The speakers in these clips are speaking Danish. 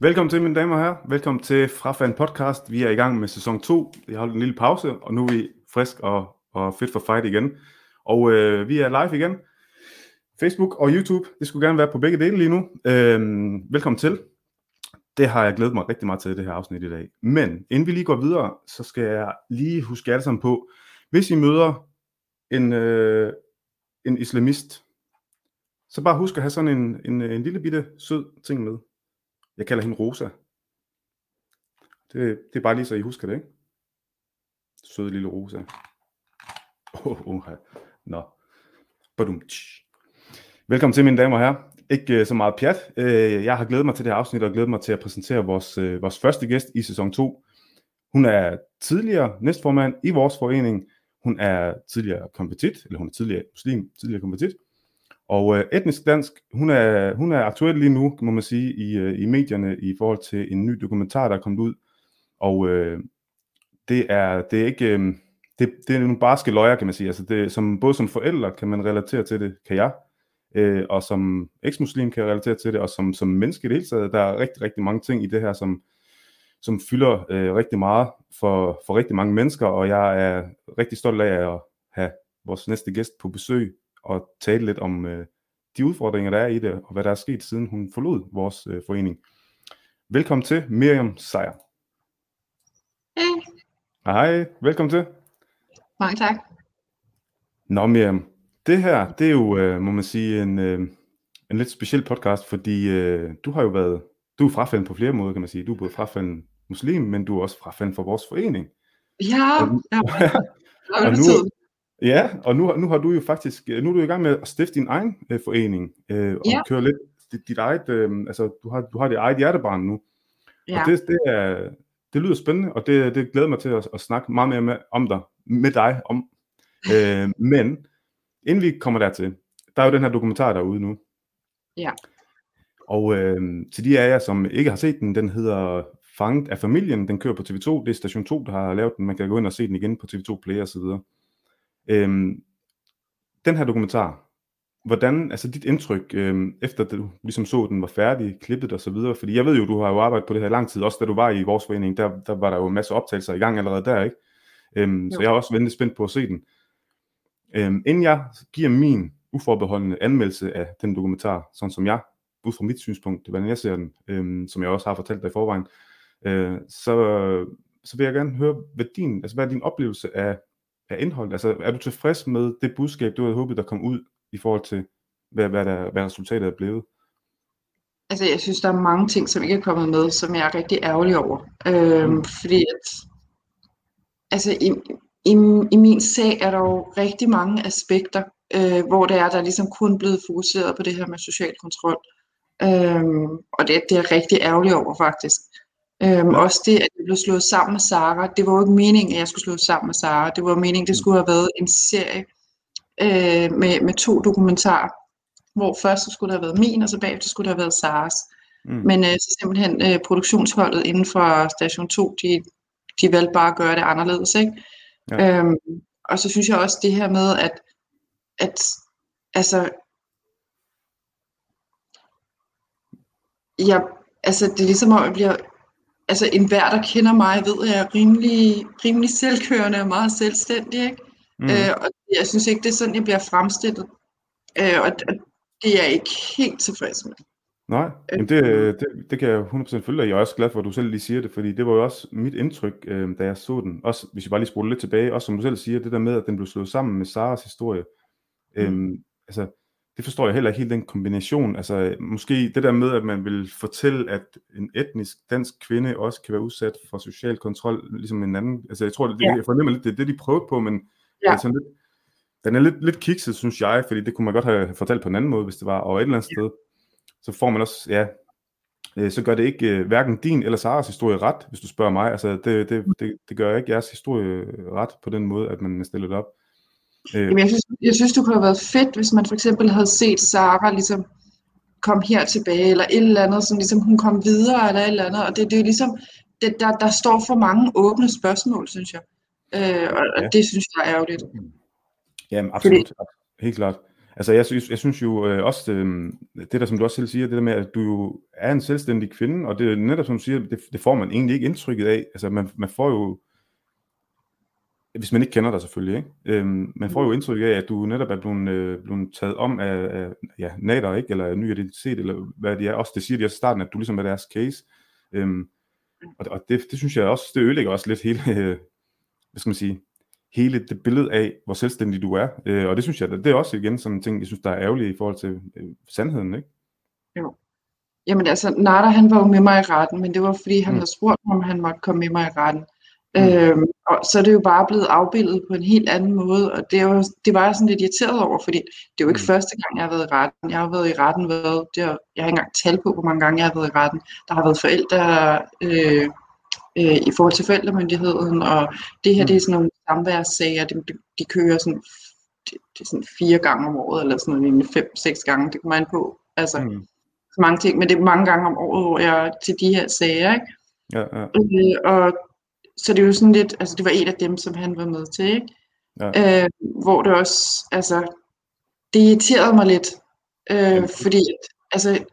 Velkommen til, mine damer og herrer. Velkommen til Frafan Podcast. Vi er i gang med sæson 2. Vi har holdt en lille pause, og nu er vi frisk og, og fit for fight igen. Og øh, vi er live igen. Facebook og YouTube. Det skulle gerne være på begge dele lige nu. Øh, velkommen til. Det har jeg glædet mig rigtig meget til, det her afsnit i dag. Men inden vi lige går videre, så skal jeg lige huske alle sammen på, hvis I møder en, øh, en islamist, så bare husk at have sådan en, en, en lille bitte sød ting med. Jeg kalder hende Rosa. Det, det er bare lige så I husker det, ikke? Søde lille Rosa. Oh, oh, Nå. Badum. Velkommen til, mine damer og herrer. Ikke øh, så meget pjat. Øh, jeg har glædet mig til det her afsnit, og glædet mig til at præsentere vores, øh, vores første gæst i sæson 2. Hun er tidligere næstformand i vores forening. Hun er tidligere kompetit, eller hun er tidligere muslim, tidligere kompetit. Og øh, etnisk dansk, hun er, hun er aktuel lige nu, må man sige, i, øh, i medierne i forhold til en ny dokumentar, der er kommet ud. Og øh, det er det er ikke øh, det, det er nogle barske løjer, kan man sige. Altså det, som, både som forældre kan man relatere til det, kan jeg, øh, og som eksmuslim kan jeg relatere til det, og som, som menneske i det hele taget, der er rigtig, rigtig mange ting i det her, som, som fylder øh, rigtig meget for, for rigtig mange mennesker, og jeg er rigtig stolt af at have vores næste gæst på besøg, og tale lidt om øh, de udfordringer, der er i det, og hvad der er sket, siden hun forlod vores øh, forening. Velkommen til, Miriam Sejer. Hej. Hej, velkommen til. Mange tak. Nå Miriam, det her, det er jo, øh, må man sige, en, øh, en lidt speciel podcast, fordi øh, du har jo været, du er frafalden på flere måder, kan man sige. Du er både frafalden muslim, men du er også frafalden for vores forening. Ja, og, ja. og nu, Ja, og nu, nu har du jo faktisk, nu er du i gang med at stifte din egen øh, forening, øh, og Ja. køre lidt dit, dit eget, øh, altså du har, du har dit eget hjertebarn nu, Ja. og det, det, er, det lyder spændende, og det, det glæder mig til at, at snakke meget mere med, om dig, med dig om. Øh, men inden vi kommer dertil, der er jo den her dokumentar derude nu. Ja. Og øh, til de af jer, som ikke har set den, den hedder Fanget af familien, den kører på TV2, det er Station 2, der har lavet den, man kan gå ind og se den igen på TV2 Play og så videre. Øhm, den her dokumentar, hvordan, altså dit indtryk, øhm, efter du ligesom så den var færdig, klippet og så videre, fordi jeg ved jo, du har jo arbejdet på det her i lang tid, også da du var i vores forening, der, der var der jo en masse optagelser i gang allerede der, ikke? Øhm, så jeg er også venlig spændt på at se den. Øhm, inden jeg giver min uforbeholdende anmeldelse af den dokumentar, sådan som jeg, ud fra mit synspunkt, hvordan jeg ser den, øhm, som jeg også har fortalt dig i forvejen, øh, så, så vil jeg gerne høre, hvad, din, altså, hvad er din oplevelse af, af indholdet? Altså, er du tilfreds med det budskab, du havde håbet, der kom ud i forhold til, hvad, hvad, der, hvad resultatet er blevet? Altså, jeg synes, der er mange ting, som ikke er kommet med, som jeg er rigtig ærgerlig over. Øhm, Mm. Fordi at, altså, i, i, i min sag er der jo rigtig mange aspekter, øh, hvor det er, der er ligesom kun blevet fokuseret på det her med social kontrol. Øhm, og det, det er jeg rigtig ærgerlig over, faktisk. Øhm, også det, at jeg blev slået sammen med Sara. Det var jo ikke meningen, at jeg skulle slås sammen med Sara. Det var meningen, det Mm. skulle have været en serie øh, med, med to dokumentarer. Hvor først så skulle der have været min, og så bagefter skulle der have været Saras. Mm. Men øh, så simpelthen øh, produktionsholdet inden for Station 2, de, de valgte bare at gøre det anderledes. Ikke? Ja. Øhm, og så synes jeg også det her med, at, at altså, jeg, altså det er ligesom om, jeg bliver, altså enhver, der kender mig, ved, at jeg er rimelig, rimelig selvkørende og meget selvstændig. Ikke? Mm. Øh, og jeg synes ikke, det er sådan, jeg bliver fremstillet. Øh, og, det er jeg ikke helt tilfreds med. Nej, Jamen det, det, det kan jeg 100% følge dig. i. Jeg er også glad for, at du selv lige siger det, fordi det var jo også mit indtryk, øh, da jeg så den. Også hvis jeg bare lige spoler lidt tilbage, også som du selv siger, det der med, at den blev slået sammen med Saras historie. Øhm, altså, det forstår jeg heller ikke helt den kombination. Altså, måske det der med, at man vil fortælle, at en etnisk dansk kvinde også kan være udsat for social kontrol, ligesom en anden. Altså, jeg tror, det, Ja. jeg fornemmer lidt, det er det, de prøvede på, men Ja. er sådan lidt, den er lidt, lidt kikset, synes jeg, fordi det kunne man godt have fortalt på en anden måde, hvis det var, og et eller andet sted, så får man også, ja, øh, så gør det ikke øh, hverken din eller Saras historie ret, hvis du spørger mig. Altså, det, det, det, det gør ikke jeres historie ret på den måde, at man stiller det op. Øh, Jamen, jeg, synes, jeg synes, det kunne have været fedt, hvis man for eksempel havde set Sara ligesom komme her tilbage, eller et eller andet, som ligesom hun kom videre, eller et eller andet, og det, det er ligesom, det, der, der står for mange åbne spørgsmål, synes jeg. Øh, og ja. det synes jeg er ærgerligt. Jamen, absolut. Fordi... Helt klart. Altså, jeg synes, jeg synes jo øh, også, øh, det der, som du også selv siger, det der med, at du jo er en selvstændig kvinde, og det er netop, som du siger, det, det får man egentlig ikke indtrykket af. Altså, man, man får jo, hvis man ikke kender dig selvfølgelig, ikke? Øhm, man får jo indtryk af, at du netop er blevet, øh, blevet taget om af, af ja, nader, ikke? eller ny identitet, eller hvad det er. Også det siger de også i starten, at du ligesom er deres case. Øhm, og og det, det synes jeg også, det ødelægger også lidt hele, øh, hvad skal man sige, hele det billede af, hvor selvstændig du er. Øh, og det synes jeg, det er også igen sådan en ting, jeg synes, der er ærgerligt i forhold til øh, sandheden, ikke? Jo. Jamen altså, Nada han var jo med mig i retten, men det var fordi, han mm. havde spurgt om han måtte komme med mig i retten. Mm. Øhm, og så er det jo bare blevet afbildet på en helt anden måde, og det, er jo, det var jeg sådan lidt irriteret over, fordi det er jo ikke mm. første gang, jeg har været i retten. Jeg har været i retten, været, det er, jeg har ikke engang tal på, hvor mange gange jeg har været i retten. Der har været forældre øh, øh, i forhold til forældremyndigheden, og det her, mm. det er sådan nogle samværssager, de, de kører sådan, det, det er sådan fire gange om året, eller sådan noget, fem, seks gange, det kommer an på. Altså, mm. så mange ting, men det er mange gange om året, hvor jeg til de her sager, ikke? Ja, ja. Øh, og så det er jo sådan lidt, altså det var en af dem, som han var med til, ikke? Ja. Øh, hvor det også, altså, det irriterede mig lidt, øh, ja. fordi, altså,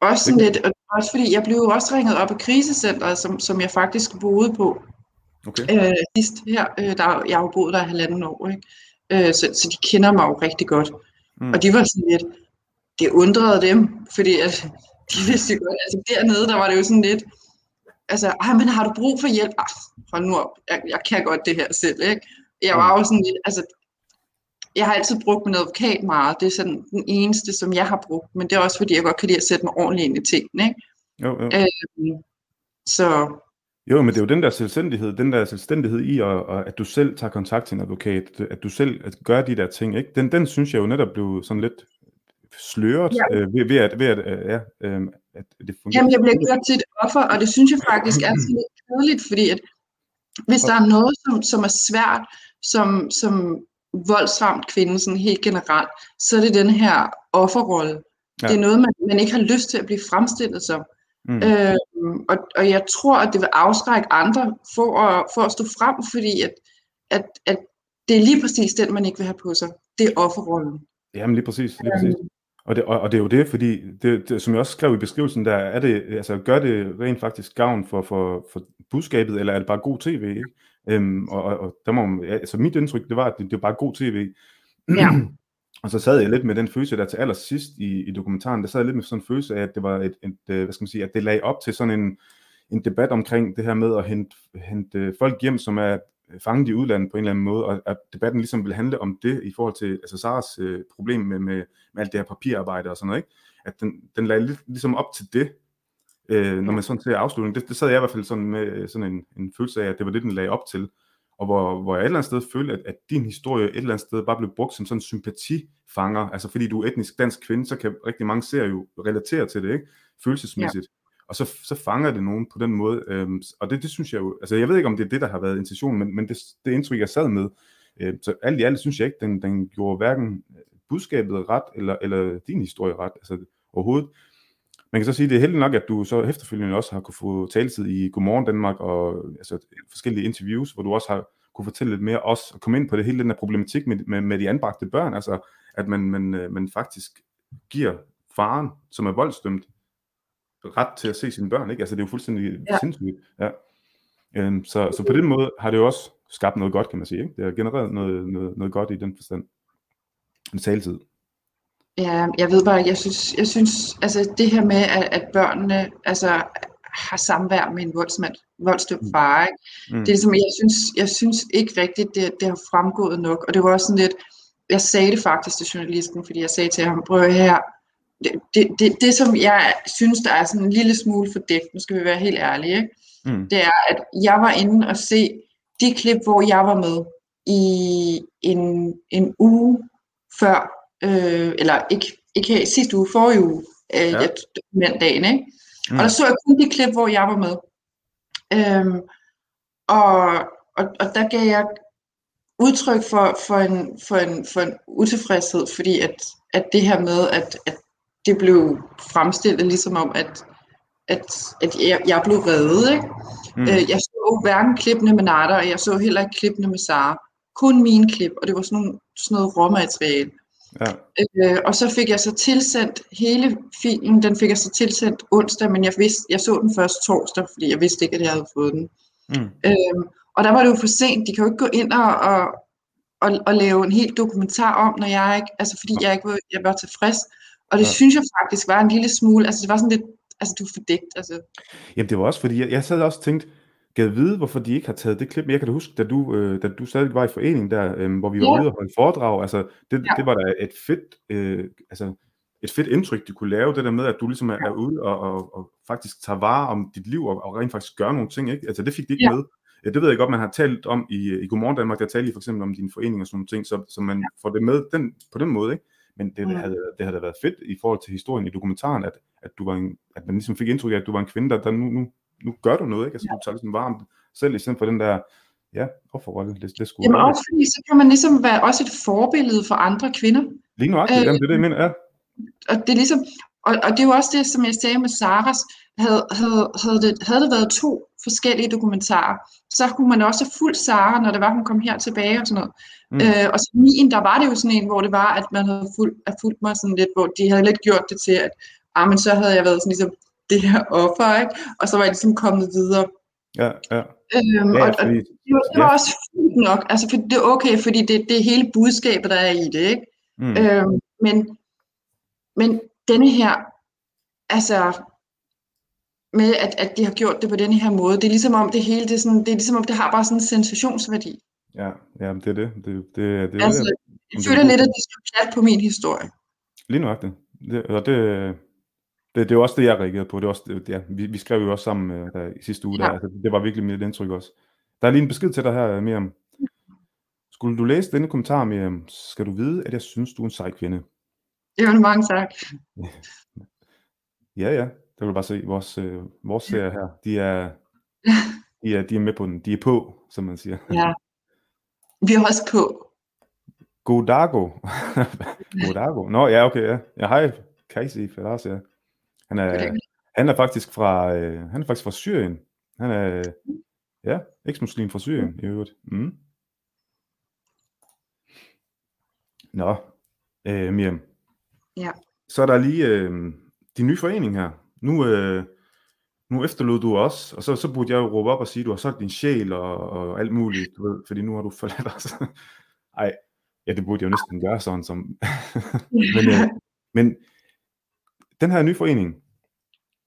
også sådan lidt, og også fordi jeg blev også ringet op af krisecentret, som, som jeg faktisk boede på okay. øh, sidst her. Øh, der, jeg har jo boet der i halvanden år, ikke? Øh, så, så de kender mig jo rigtig godt. Mm. Og de var sådan lidt, det undrede dem, fordi at, de vidste jo godt, altså dernede, der var det jo sådan lidt, altså, ej, men har du brug for hjælp? Ach, hold nu op, jeg, jeg kan godt det her selv, ikke? Jeg var jo sådan lidt, altså, jeg har altid brugt min advokat meget, det er sådan den eneste, som jeg har brugt, men det er også fordi, jeg godt kan lide at sætte mig ordentligt ind i tingene, ikke? Jo, jo. Øhm, så... Jo, men det er jo den der selvstændighed, den der selvstændighed i, og, og at du selv tager kontakt til en advokat, at du selv at gør de der ting, ikke? Den, den synes jeg jo netop blev sådan lidt sløret ja. øh, ved, ved, at, ved at, øh, ja, øh, at det fungerer. Jamen, jeg bliver gjort til et offer, og det synes jeg faktisk er sådan lidt kedeligt, fordi at hvis der er noget, som, som er svært, som, som voldsramt kvinde sådan helt generelt, så er det den her offerrolle. Ja. Det er noget, man, man ikke har lyst til at blive fremstillet som. Mm. Øh, og, og jeg tror, at det vil afskrække andre for at, for at stå frem, fordi at, at, at det er lige præcis den, man ikke vil have på sig. Det er offerrollen. Jamen lige præcis. Lige præcis. Øhm, og det, og, og det er jo det, fordi, det, det, som jeg også skrev i beskrivelsen, der er det, altså gør det rent faktisk gavn for, for, for budskabet, eller er det bare god tv, ikke? Øhm, og, og, og der må man, altså mit indtryk, det var, at det, det var bare god tv. Ja. og så sad jeg lidt med den følelse, der til allersidst i, i dokumentaren, der sad jeg lidt med sådan en følelse af, at det var et, et, et hvad skal man sige, at det lagde op til sådan en, en debat omkring det her med at hente, hente folk hjem, som er fanget i udlandet på en eller anden måde, og at debatten ligesom vil handle om det i forhold til altså Saras øh, problem med, med, med alt det her papirarbejde og sådan noget, ikke? at den, den lagde lidt ligesom op til det, øh, når man sådan ser afslutningen. Det, det sad jeg i hvert fald sådan med sådan en, en følelse af, at det var det, den lagde op til, og hvor, hvor jeg et eller andet sted følte, at, at din historie et eller andet sted bare blev brugt som sådan en sympatifanger, altså fordi du er etnisk dansk kvinde, så kan rigtig mange serier jo relatere til det, ikke? følelsesmæssigt. Ja og så, så fanger det nogen på den måde. Øhm, og det, det synes jeg jo, altså jeg ved ikke, om det er det, der har været intentionen, men, men det, det indtryk, jeg sad med, øh, så alt i alt synes jeg ikke, den, den gjorde hverken budskabet ret, eller, eller din historie ret, altså overhovedet. Man kan så sige, at det er heldigt nok, at du så efterfølgende også har kunne få taletid i Godmorgen Danmark, og altså, forskellige interviews, hvor du også har kunne fortælle lidt mere også, og komme ind på det hele den her problematik med, med, med de anbragte børn, altså at man, man, øh, man faktisk giver faren, som er voldsdømt, ret til at se sine børn, ikke? Altså det er jo fuldstændig ja. sindssygt. Ja. Øhm, så, så på den måde har det jo også skabt noget godt, kan man sige. Ikke? Det har genereret noget, noget, noget godt i den forstand. En taletid. Ja, jeg ved bare, jeg synes, jeg synes altså det her med, at, at børnene altså, har samvær med en voldsmand, voldsdømt mm. far, ikke? Mm. det er ligesom, jeg synes, jeg synes ikke rigtigt, det, det har fremgået nok, og det var også sådan lidt, jeg sagde det faktisk til journalisten, fordi jeg sagde til ham, prøv her, det, det, det, som jeg synes, der er sådan en lille smule fordækt, nu skal vi være helt ærlige, ikke? Mm. det er, at jeg var inde og se de klip, hvor jeg var med i en, en uge før, øh, eller ikke, ikke her, sidste uge, forrige uge, øh, ja. dokumentdagen, ikke? Mm. Og der så jeg kun de klip, hvor jeg var med. Øhm, og, og, og der gav jeg udtryk for, for, en, for, en, for en utilfredshed, fordi at, at det her med, at, at det blev fremstillet ligesom om, at, at, at jeg, jeg blev reddet. Ikke? Mm. Øh, jeg så hverken klippene med Nada, og jeg så heller ikke klippene med Sara. Kun mine klip, og det var sådan, nogle, sådan noget råmateriale. Ja. Øh, og så fik jeg så tilsendt hele filmen, den fik jeg så tilsendt onsdag, men jeg, vidste, jeg så den først torsdag, fordi jeg vidste ikke, at jeg havde fået den. Mm. Øh, og der var det jo for sent, de kan jo ikke gå ind og, og, og, og lave en helt dokumentar om, når jeg ikke, altså fordi jeg ikke var, jeg var tilfreds. Og det ja. synes jeg faktisk var en lille smule, altså det var sådan lidt, altså du er fordækt, altså. Jamen det var også fordi, jeg, jeg sad også og tænkte, Gad vide, hvorfor de ikke har taget det klip med. Jeg kan da huske, da du, øh, da du stadig var i foreningen der, øh, hvor vi var ja. ude og holde foredrag, altså det, ja. det var da et fedt, øh, altså et fedt indtryk, de kunne lave, det der med, at du ligesom er, er ude og, og, og faktisk tager vare om dit liv, og, og rent faktisk gør nogle ting, ikke? Altså det fik de ikke ja. med. Ja, det ved jeg godt, man har talt om i, i Godmorgen Danmark, der talte I for eksempel om din forening og sådan nogle ting, så, så man ja. får det med den, på den måde, ikke? Men det, mm. havde, det havde været fedt i forhold til historien i dokumentaren, at, at, du var en, at man ligesom fik indtryk af, at du var en kvinde, der, der nu, nu, nu gør du noget, ikke? Altså ja. du tager ligesom varmt selv, i stedet for den der, ja, offerrolle, det, det skulle Jamen også fordi, så kan man ligesom være også et forbillede for andre kvinder. Lige nu, øh, jamen det er det, jeg mener, ja. Og det er ligesom, og, og det er jo også det, som jeg sagde med Saras, havde, havde, havde, det, havde det været to forskellige dokumentarer, så kunne man også have fulgt Sara, når det var, hun kom her tilbage og sådan noget. Mm. Øh, og så min, der var det jo sådan en, hvor det var, at man havde fulgt, at fulgt mig sådan lidt, hvor de havde lidt gjort det til, at ah, men så havde jeg været sådan ligesom det her offer, ikke? og så var jeg ligesom kommet videre. Ja, ja. Øhm, ja, og, og fordi, det, var, det var ja. også fint nok, altså for det er okay, fordi det, det er hele budskabet, der er i det, ikke? Mm. Øhm, men, men denne her, altså med at, at de har gjort det på denne her måde, det er ligesom om det hele, det er, sådan, det er ligesom om det har bare sådan en sensationsværdi. Ja, ja det er det. det, det, det altså, det, jeg føler lidt, at de skal plat på min historie. Lige nok det. det og det, det, det er også det, jeg reagerede på. Det er også, det, ja, vi, vi skrev jo også sammen øh, der, i sidste uge. Ja. Der, altså, det var virkelig mit indtryk også. Der er lige en besked til dig her, Miriam. Skulle du læse denne kommentar, Miriam, skal du vide, at jeg synes, du er en sej kvinde. Det var mange tak. ja, ja. Det vil bare se. Vores, øh, vores serie her, de er, de, er, de er med på den. De er på, som man siger. Ja. Vi er også på. Godago. Godago. Nå, ja, okay, ja. Ja, hej, Casey Ferraz, ja. Han er, han er faktisk fra, øh, han er faktisk fra Syrien. Han er, ja, eks-muslim fra Syrien i øvrigt. Mm. Nå, øh, Miriam. Ja. Så er der lige øh, din nye forening her. Nu, øh, nu efterlod du os, og så, så burde jeg jo råbe op og sige, at du har solgt din sjæl og, og alt muligt, du ved, fordi nu har du forladt os. Ej, ja, det burde jeg jo næsten gøre sådan som... men, øh, men den her nye forening,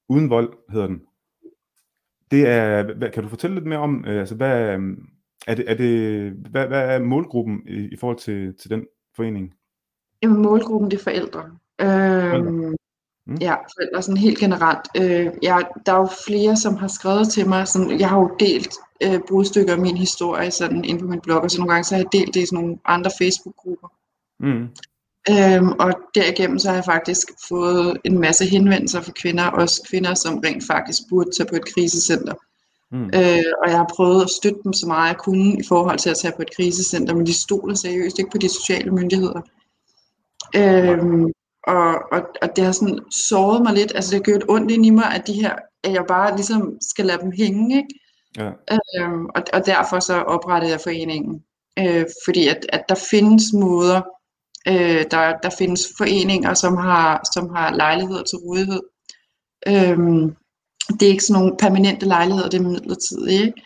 Uden Vold hedder den, det er, hvad, kan du fortælle lidt mere om, øh, altså hvad, er det, er det, hvad, hvad er målgruppen i, i forhold til, til den forening? Jamen målgruppen det er forældre. Øhm, mm. Ja, forældre sådan helt generelt. Øh, ja, der er jo flere, som har skrevet til mig, sådan, jeg har jo delt øh, brudstykker af min historie sådan, inde på min blog, og så nogle gange så har jeg delt det i sådan nogle andre Facebook-grupper. Mm. Øhm, og derigennem så har jeg faktisk fået en masse henvendelser fra kvinder, også kvinder, som rent faktisk burde tage på et krisecenter. Mm. Øh, og jeg har prøvet at støtte dem så meget jeg kunne i forhold til at tage på et krisecenter, men de stoler seriøst ikke på de sociale myndigheder. Øhm, og, og, og det har sådan såret mig lidt, altså det har gjort ondt ind i mig, at de her, at jeg bare ligesom skal lade dem hænge, ikke? Ja. Øhm, og, og derfor så oprettede jeg foreningen. Øh, fordi at, at der findes måder, Øh, der, der findes foreninger, som har, som har lejligheder til rådighed. Øhm, det er ikke sådan nogle permanente lejligheder, det er midlertidige. Ikke?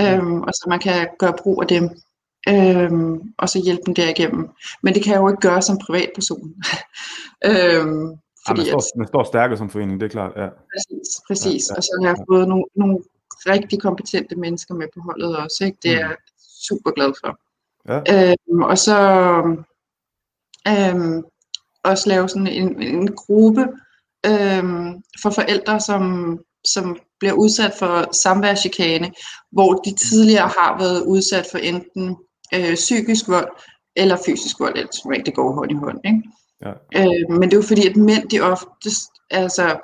Øhm, og så man kan gøre brug af dem, øhm, og så hjælpe dem derigennem. Men det kan jeg jo ikke gøre som privatperson. øhm, fordi ja, man, står, at, man står stærkere som forening, det er klart. Ja. Præcis, præcis. Ja, ja, og så har jeg fået nogle, nogle rigtig kompetente mennesker med på holdet også. Ikke? Det er jeg super glad for. Ja. Øhm, og så øhm, også lave sådan en, en gruppe øhm, for forældre, som, som bliver udsat for samværschikane, hvor de tidligere har været udsat for enten øh, psykisk vold eller fysisk vold, som rigtig går hånd i hånd. Ikke? Ja. Øh, men det er jo fordi, at mænd de oftest, altså,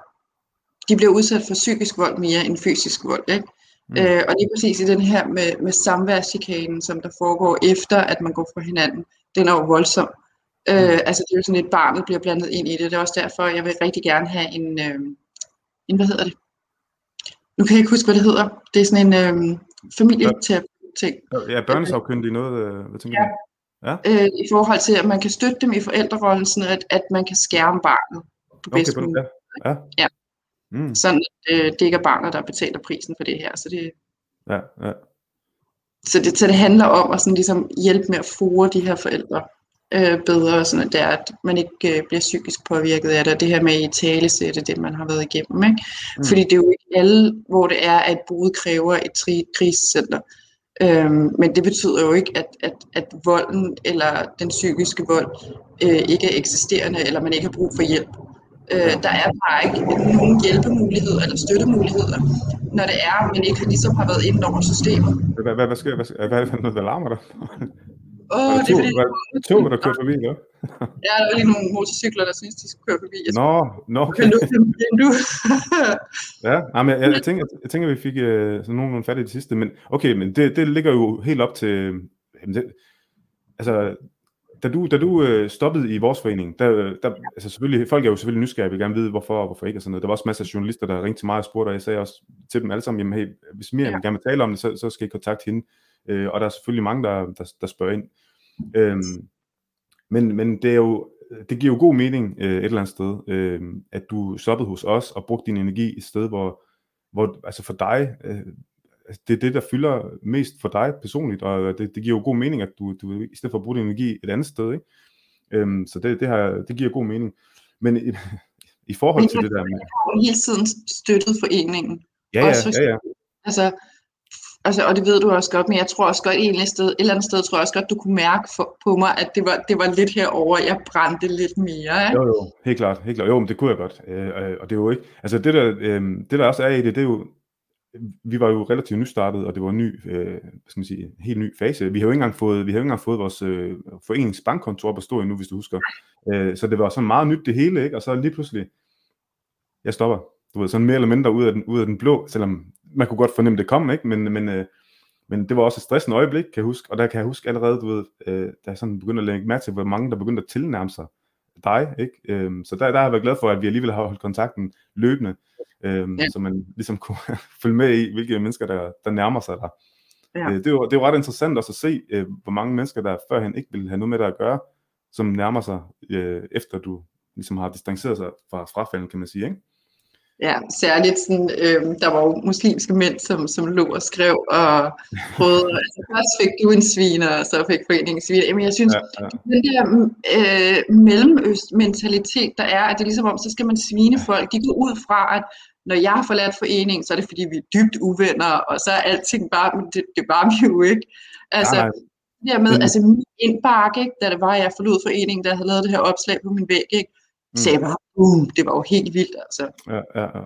de bliver udsat for psykisk vold mere end fysisk vold. Ikke? Mm. Øh, og lige præcis i den her med, med samværschikanen, som der foregår efter, at man går fra hinanden, den er jo voldsom. Øh, mm. altså det er jo sådan et barnet bliver blandet ind i det. Det er også derfor, jeg vil rigtig gerne have en, øh, en hvad hedder det? nu kan jeg ikke huske, hvad det hedder. Det er sådan en øh, familieterapi-ting. Ja, børnesafkyndig noget, øh, hvad tænker Ja. du? Ja. Øh, I forhold til, at man kan støtte dem i forældrerollen, sådan at, at man kan skærme barnet på Okay, bedst mulig. ja. Ja. Ja. Mm, Sådan at øh, det ikke er barnet, der betaler prisen for det her. Så det, ja, ja. så det, så det handler om at sådan ligesom hjælpe med at fore de her forældre øh, bedre, sådan at, det er, at man ikke øh, bliver psykisk påvirket af det, og det her med at i tale sætte det, man har været igennem. Ikke? Mm. Fordi det er jo ikke alle, hvor det er, at et brud kræver et tri- krisecenter. Øhm, men det betyder jo ikke, at, at, at volden eller den psykiske vold øh, ikke er eksisterende, eller man ikke har brug for hjælp. Øh, der er bare ikke nogen hjælpemuligheder eller støttemuligheder, når det er, at man ikke ligesom har været inde over systemet. Hvad, hvad, hvad, sker, hvad, hvad er det for noget, der larmer der? Åh, det er fordi, var det tog, der kørte forbi, eller? ja, der var lige nogle motorcykler, der synes, de skulle køre forbi. Jeg Nå, nå, okay. kan lukke dem vindue. Ja, nej, men jeg, jeg, tænker, jeg tænker, vi fik øh, sådan nogenlunde fat i det sidste, men okay, men det, det ligger jo helt op til, jamen det, altså, da du, da du øh, stoppede i vores forening, der, der, altså selvfølgelig, folk er jo selvfølgelig nysgerrige, vil gerne vide, hvorfor og hvorfor ikke og sådan noget. Der var også masser af journalister, der ringte til mig og spurgte, og jeg sagde også til dem alle sammen, jamen hey, hvis mere Ja. ja. gerne vil tale om det, så, så skal I kontakte hende. Øh, og der er selvfølgelig mange, der, der, der spørger ind. Øhm, men, men det er jo, det giver jo god mening øh, et eller andet sted, øh, at du stoppede hos os og brugte din energi et sted, hvor, hvor altså for dig, øh, altså det er det, der fylder mest for dig personligt, og det, det giver jo god mening, at du, du i stedet for at bruge din energi et andet sted, ikke? Øhm, så det, det, her, det giver god mening. Men i, i forhold til jeg det der med, har jo hele tiden støttet foreningen. ja, ja, også ja, ja, Altså, altså, og det ved du også godt, men jeg tror også godt, et eller andet sted, et eller andet sted tror jeg også godt, du kunne mærke for, på mig, at det var, det var lidt herover, jeg brændte lidt mere. Ikke? Jo, jo, helt klart, helt klart. Jo, men det kunne jeg godt. Øh, og det er jo ikke, altså det der, øh, det der også er i det, det er jo, vi var jo relativt nystartet, og det var en ny, øh, hvad skal man sige, en helt ny fase. Vi har jo ikke engang fået, vi har jo ikke engang fået vores øh, foreningsbankkontor op at stå endnu, hvis du husker. Øh, så det var sådan meget nyt det hele, ikke? Og så lige pludselig, jeg stopper. Du ved, sådan mere eller mindre ud af den, ud af den blå, selvom man kunne godt fornemme, det kom, ikke? Men, men, øh, men det var også et stressende øjeblik, kan jeg huske. Og der kan jeg huske allerede, du ved, øh, da jeg sådan begyndte at lægge mærke til, hvor mange der begyndte at tilnærme sig dig, ikke? Øhm, så der, der har jeg været glad for, at vi alligevel har holdt kontakten løbende, øhm, Ja. så man ligesom kunne følge med i, hvilke mennesker, der, der nærmer sig dig. Ja. Øh, det, er jo, det er jo ret interessant også at se, øh, hvor mange mennesker, der førhen ikke ville have noget med dig at gøre, som nærmer sig, øh, efter du ligesom har distanceret sig fra frafalden, kan man sige, ikke? Ja, særligt sådan, øh, der var jo muslimske mænd, som, som lå og skrev og prøvede. altså, først fik du en sviner, og så fik foreningen en sviner. Jamen, jeg synes, Ja, ja. den der øh, mellemøst-mentalitet, der er, at det er ligesom om, så skal man svine folk. De går ud fra, at når jeg har forladt foreningen, så er det fordi, vi er dybt uvenner, og så er alting bare, men det, det var vi jo ikke. Altså, Nej, det der med, Men- altså min indbakke, ikke, da det var, jeg forlod foreningen, der havde lavet det her opslag på min væg, ikke, Mm. sagde bare, boom, det var jo helt vildt, altså. Ja, ja, ja.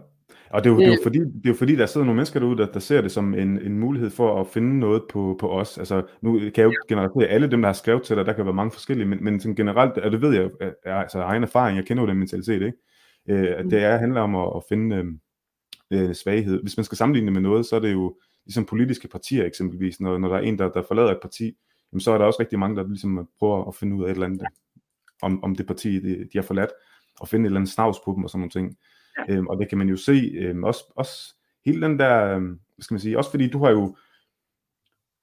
Og det er, jo, det, er jo Øh. fordi, det er jo fordi, der sidder nogle mennesker derude, der, der ser det som en, en mulighed for at finde noget på, på os. Altså, nu kan jeg jo ikke generalisere alle dem, der har skrevet til dig, der kan være mange forskellige, men, men sådan generelt, og det ved jeg, altså egen erfaring, jeg kender jo den mentalitet, ikke? Øh, at det er, handler om at, at finde øh, øh, svaghed. Hvis man skal sammenligne det med noget, så er det jo ligesom politiske partier eksempelvis, når, når der er en, der, der forlader et parti, jamen, så er der også rigtig mange, der ligesom prøver at finde ud af et eller andet, om, om det parti, de, de har forladt, og finde et eller andet snavs på dem og sådan nogle ting. Ja. Øhm, og det kan man jo se, øhm, også, også hele den der, øhm, hvad skal man sige, også fordi du har jo,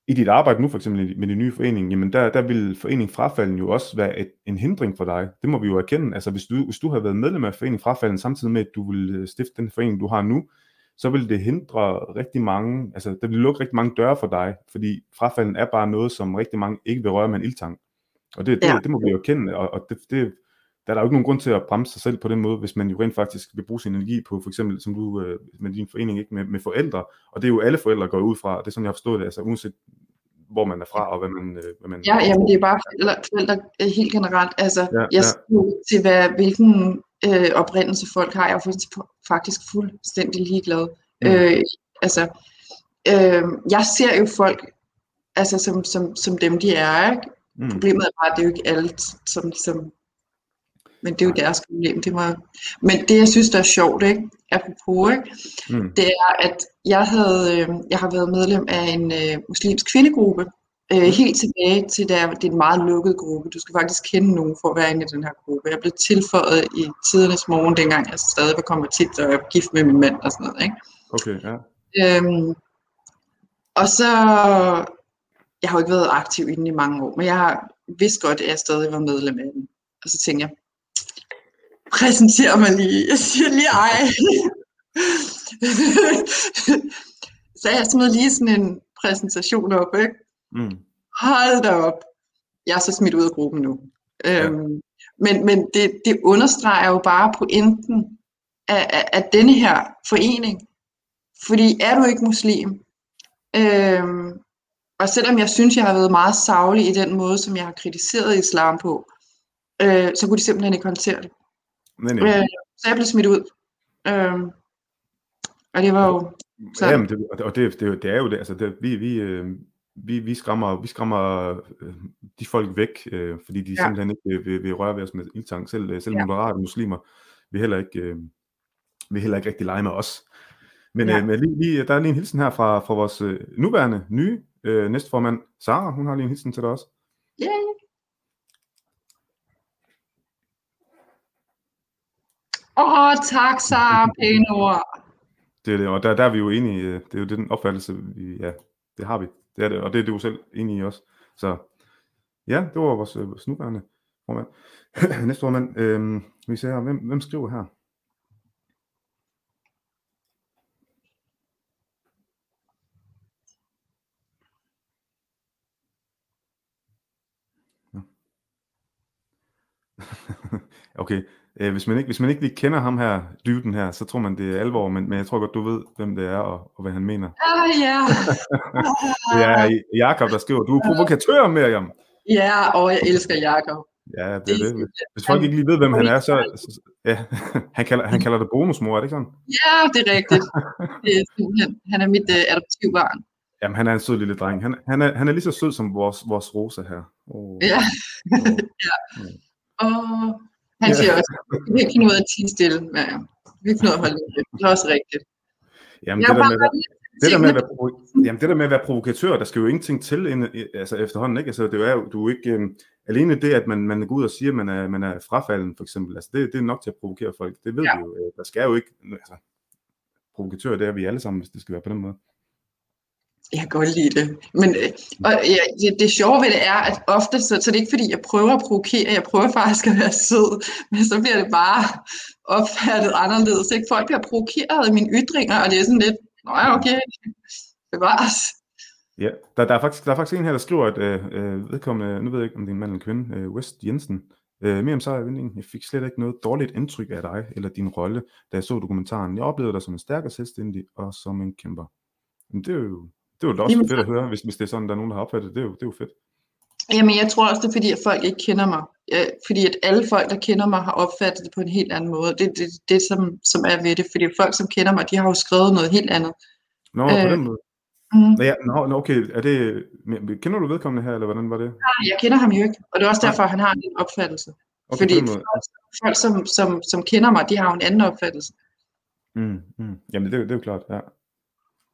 i dit arbejde nu for eksempel med din nye forening, jamen der, der vil forening frafalden jo også være et, en hindring for dig. Det må vi jo erkende. Altså hvis du, hvis du har været medlem af forening frafalden, samtidig med at du vil øh, stifte den forening, du har nu, så vil det hindre rigtig mange, altså der vil lukke rigtig mange døre for dig, fordi frafalden er bare noget, som rigtig mange ikke vil røre med en ildtang. Og det, det, Ja. det må vi jo erkende, og, og det, det, der er der jo ikke nogen grund til at bremse sig selv på den måde, hvis man jo rent faktisk vil bruge sin energi på, for eksempel som du øh, med din forening, ikke med, med forældre, og det er jo alle forældre går ud fra, og det er sådan, jeg har forstået det, altså uanset hvor man er fra, og hvad man... Øh, hvad man Ja, jamen det er bare forældre, forældre øh, helt generelt. Altså, Ja, ja, jeg ja. til, hvad, hvilken øh, oprindelse folk har. Jeg er faktisk, fuldstændig ligeglad. Mm. Øh, altså, øh, jeg ser jo folk altså, som, som, som dem, de er. Ikke? Mm. Problemet er bare, at det er jo ikke alt, som ligesom... Men det er jo deres problem. Det må... Men det, jeg synes, der er sjovt, ikke? apropos, ikke? Mm. det er, at jeg, havde, øh, jeg har været medlem af en øh, muslimsk kvindegruppe, øh, helt tilbage til, der, det er en meget lukket gruppe. Du skal faktisk kende nogen for at være inde i den her gruppe. Jeg blev tilføjet i tidernes morgen, dengang jeg stadig var konvertit og jeg var gift med min mand og sådan noget. Ikke? Okay, ja. Øhm, og så, jeg har jo ikke været aktiv i den i mange år, men jeg har vidst godt, at jeg stadig var medlem af den. Og så tænkte jeg, præsentere mig lige. Jeg siger lige ej. så jeg smed lige sådan en præsentation op, ikke? Mm. Hold da op. Jeg er så smidt ud af gruppen nu. Ja. Øhm, men men det, det understreger jo bare pointen af, af, af denne her forening. Fordi er du ikke muslim, øhm, og selvom jeg synes, jeg har været meget savlig i den måde, som jeg har kritiseret islam på, øh, så kunne de simpelthen ikke håndtere det. Nej, nej. Øh, så jeg blev smidt ud. Øh, og det var jo... Så... Jamen, det, og det, det, det er jo det. Altså, det, vi, vi, øh, vi, vi skræmmer, vi skræmmer øh, de folk væk, øh, fordi de ja. simpelthen ikke vil, vil røre ved os med ildtang. Selv, øh, selv ja. moderate muslimer vil heller ikke, øh, vil heller ikke rigtig lege med os. Men, ja. øh, men lige, lige, der er lige en hilsen her fra, fra vores øh, nuværende, nye øh, næstformand, Sara. Hun har lige en hilsen til dig også. Ja. Åh, oh, tak så pæne ord. Det er det, og der, der er vi jo enige, øh, det er jo den opfattelse, vi, ja, det har vi. Det er det, og det er du selv enig i også. Så ja, det var vores, øh, vores nuværende formand. Næste formand, øh, vi ser her, hvem, hvem skriver her? okay, øh, hvis, man ikke, hvis man ikke lige kender ham her, dyben her, så tror man, det er alvor, men, men jeg tror godt, du ved, hvem det er, og, og hvad han mener. Ah, ja. det er Jakob, der skriver, du er provokatør, Miriam. Ja, og jeg elsker Jakob. Ja, det er det. Hvis folk ikke lige ved, hvem han er, så... så ja, han, kalder, han kalder det bonusmor, er det ikke sådan? Ja, det er rigtigt. Det er, han, han er mit uh, adoptivbarn. Jamen, han er en sød lille dreng. Han, han, er, han er lige så sød som vores, vores Rosa her. Oh. Ja. Oh. ja. Og han siger også, vi kan ikke finde ud af at tige stille. Ja, vi kan finde ud af at holde det. Det er også rigtigt. Jamen, det der, med, det, der med at være, jamen, det der med at være provokatør, der skal jo ingenting til ind, altså efterhånden, ikke? Altså, det er jo, du er ikke, um, alene det, at man, man går ud og siger, at man er, man er frafalden, for eksempel, altså, det, det er nok til at provokere folk. Det ved ja. vi jo. Øh, der skal jo ikke, altså, provokatør, det er vi alle sammen, hvis det skal være på den måde. Jeg kan godt lide det. Men øh, og, ja, det, det sjove ved det er, at ofte, så, så det er ikke fordi, jeg prøver at provokere, jeg prøver faktisk at være sød, men så bliver det bare opfattet anderledes. Ikke? Folk bliver provokeret af mine ytringer, og det er sådan lidt, nå ja, okay, bevares. Ja, der, der, er faktisk, der er faktisk en her, der skriver, at øh, øh vedkommende, nu ved jeg ikke, om det er en mand eller en kvinde, øh, West Jensen, øh, mere om sig, jeg fik slet ikke noget dårligt indtryk af dig eller din rolle, da jeg så dokumentaren. Jeg oplevede dig som en stærk og selvstændig og som en kæmper. Men det er jo det er jo også Jamen, fedt at høre, hvis, hvis det er sådan, der er nogen, der har opfattet det. Det er jo, det er jo fedt. Jamen, jeg tror også, det er fordi, at folk ikke kender mig. Ja, fordi at alle folk, der kender mig, har opfattet det på en helt anden måde. Det er det, det som, som er ved det. Fordi folk, som kender mig, de har jo skrevet noget helt andet. Nå, øh, på den måde. Mm. Ja, nå, okay. Er det, kender du vedkommende her, eller hvordan var det? Nej, jeg kender ham jo ikke. Og det er også derfor, han har en opfattelse. Okay, fordi folk, folk som, som, som kender mig, de har jo en anden opfattelse. Mm, mm. Jamen, det, det er jo klart, ja.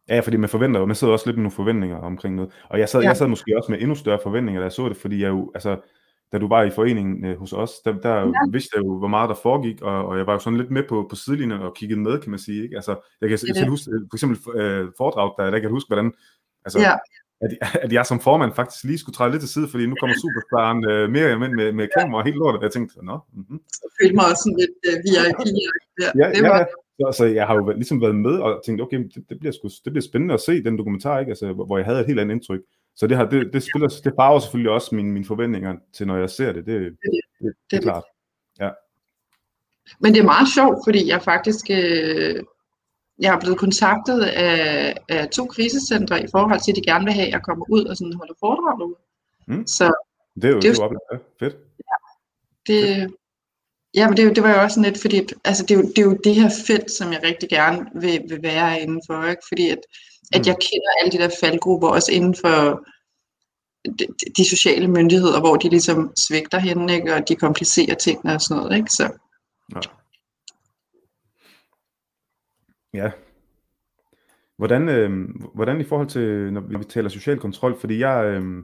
Ja, fordi man forventer man sidder også lidt med nogle forventninger omkring noget. Og jeg sad, ja. jeg sad måske også med endnu større forventninger, da jeg så det, fordi jeg jo, altså, da du var i foreningen øh, hos os, der, der ja. vidste jeg jo, hvor meget der foregik, og, og jeg var jo sådan lidt med på, på sidelinjen og kiggede med, kan man sige. Ikke? Altså, jeg kan ja. huske, for eksempel øh, foredrag, der, der kan huske, hvordan, altså, ja. at, at jeg som formand faktisk lige skulle træde lidt til side, fordi nu kommer superstaren øh, mere ind med, med kamera og helt lortet, og jeg tænkte, nå. Mm-hmm. Jeg følte mig også sådan lidt uh, VIP. Ja, ja, det var, ja, så, så jeg har jo ligesom været med og tænkt, okay, det, det, bliver, sgu, det bliver spændende at se den dokumentar, ikke? Altså, hvor jeg havde et helt andet indtryk. Så det, har, det, det, spiller, det farver selvfølgelig også mine, mine forventninger til, når jeg ser det. Det, det, det, det, det er klart. Ja. Men det er meget sjovt, fordi jeg faktisk øh, jeg er blevet kontaktet af, af to krisecentre i forhold til, at de gerne vil have, at jeg kommer ud og sådan holder foredrag derude. Mm. Så det er jo, det er jo, det er jo fedt. Ja, det, Ja, men det, det var jo også sådan lidt, fordi altså, det, er jo, det er jo det her felt, som jeg rigtig gerne vil, vil være indenfor, ikke? fordi at, at jeg mm. kender alle de der faldgrupper, også inden for de, de sociale myndigheder, hvor de ligesom svigter hende, ikke? og de komplicerer tingene og sådan noget. Ikke? Så. Ja. ja. Hvordan, øh, hvordan i forhold til, når vi taler social kontrol, fordi jeg, øh,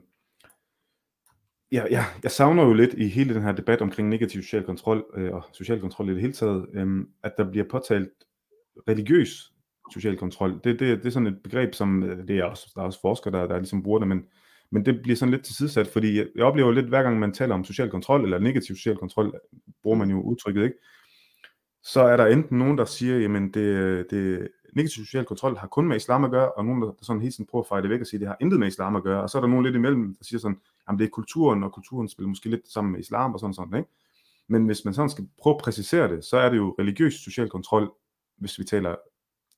jeg, jeg, jeg savner jo lidt i hele den her debat omkring negativ social kontrol øh, og social kontrol i det hele taget, øh, at der bliver påtalt religiøs social kontrol. Det, det, det er sådan et begreb, som øh, det er også, der er også forskere, der, der ligesom bruger det, men, men det bliver sådan lidt tilsidesat, fordi jeg, jeg oplever lidt, hver gang man taler om social kontrol, eller negativ social kontrol, bruger man jo udtrykket, ikke? Så er der enten nogen, der siger, jamen det, det negativ social kontrol har kun med islam at gøre, og nogen, der sådan hele tiden prøver at fejre det væk og sige, det har intet med islam at gøre, og så er der nogen lidt imellem, der siger sådan, jamen det er kulturen, og kulturen spiller måske lidt sammen med islam og sådan sådan, ikke? Men hvis man sådan skal prøve at præcisere det, så er det jo religiøs social kontrol, hvis vi taler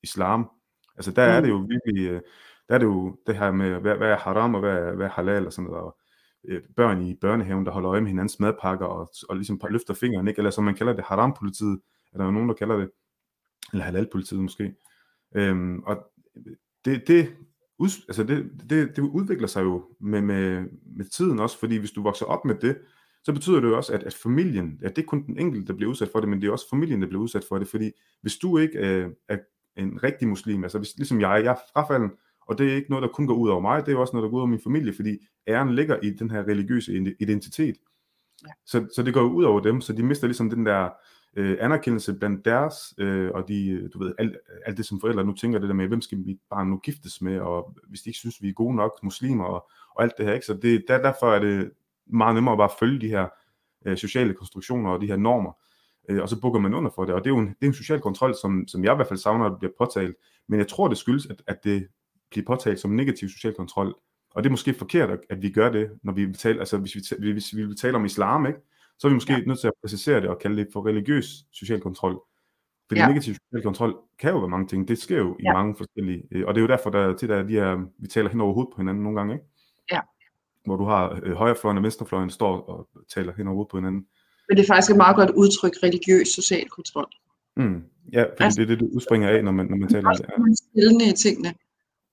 islam. Altså der er det jo virkelig, øh, der er det jo det her med, hvad, hvad er haram og hvad er, hvad er halal og sådan noget, og øh, børn i børnehaven, der holder øje med hinandens madpakker og, og ligesom løfter fingeren, ikke? eller som man kalder det, haram-politiet, er der jo nogen, der kalder det, eller halal-politiet måske. Øhm, og det, det, ud, altså det, det, det udvikler sig jo med, med, med tiden også, fordi hvis du vokser op med det, så betyder det jo også, at, at familien, at det er kun den enkelte, der bliver udsat for det, men det er også familien, der bliver udsat for det, fordi hvis du ikke øh, er en rigtig muslim, altså hvis, ligesom jeg, jeg er frafalden, og det er ikke noget, der kun går ud over mig, det er også noget, der går ud over min familie, fordi æren ligger i den her religiøse identitet. Ja. Så, så det går ud over dem, så de mister ligesom den der øh, anerkendelse blandt deres, øh, og de, øh, du ved, alt, alt det som forældre nu tænker det der med, hvem skal vi bare nu giftes med, og hvis de ikke synes, vi er gode nok muslimer, og, og alt det her, ikke? så det, der, derfor er det meget nemmere at bare følge de her øh, sociale konstruktioner og de her normer, øh, og så bukker man under for det, og det er jo en, det er en social kontrol, som, som jeg i hvert fald savner, at det bliver påtalt, men jeg tror, det skyldes, at, at det bliver påtalt som negativ social kontrol, og det er måske forkert, at, vi gør det, når vi taler, altså hvis vi, hvis vi taler om islam, ikke? Så er vi måske ja. nødt til at præcisere det og kalde det for religiøs social kontrol. Fordi ja. negativ social kontrol kan jo være mange ting. Det sker jo i ja. mange forskellige, øh, og det er jo derfor, der tit er de her, vi taler hen over hovedet på hinanden nogle gange, ikke? Ja. Hvor du har øh, højrefløjen og venstrefløjen står og taler hen over hovedet på hinanden. Men det er faktisk et meget godt udtryk, religiøs social kontrol. Mm. Ja, fordi altså, det er det, det udspringer af, når man, når man taler om det. Man i tingene.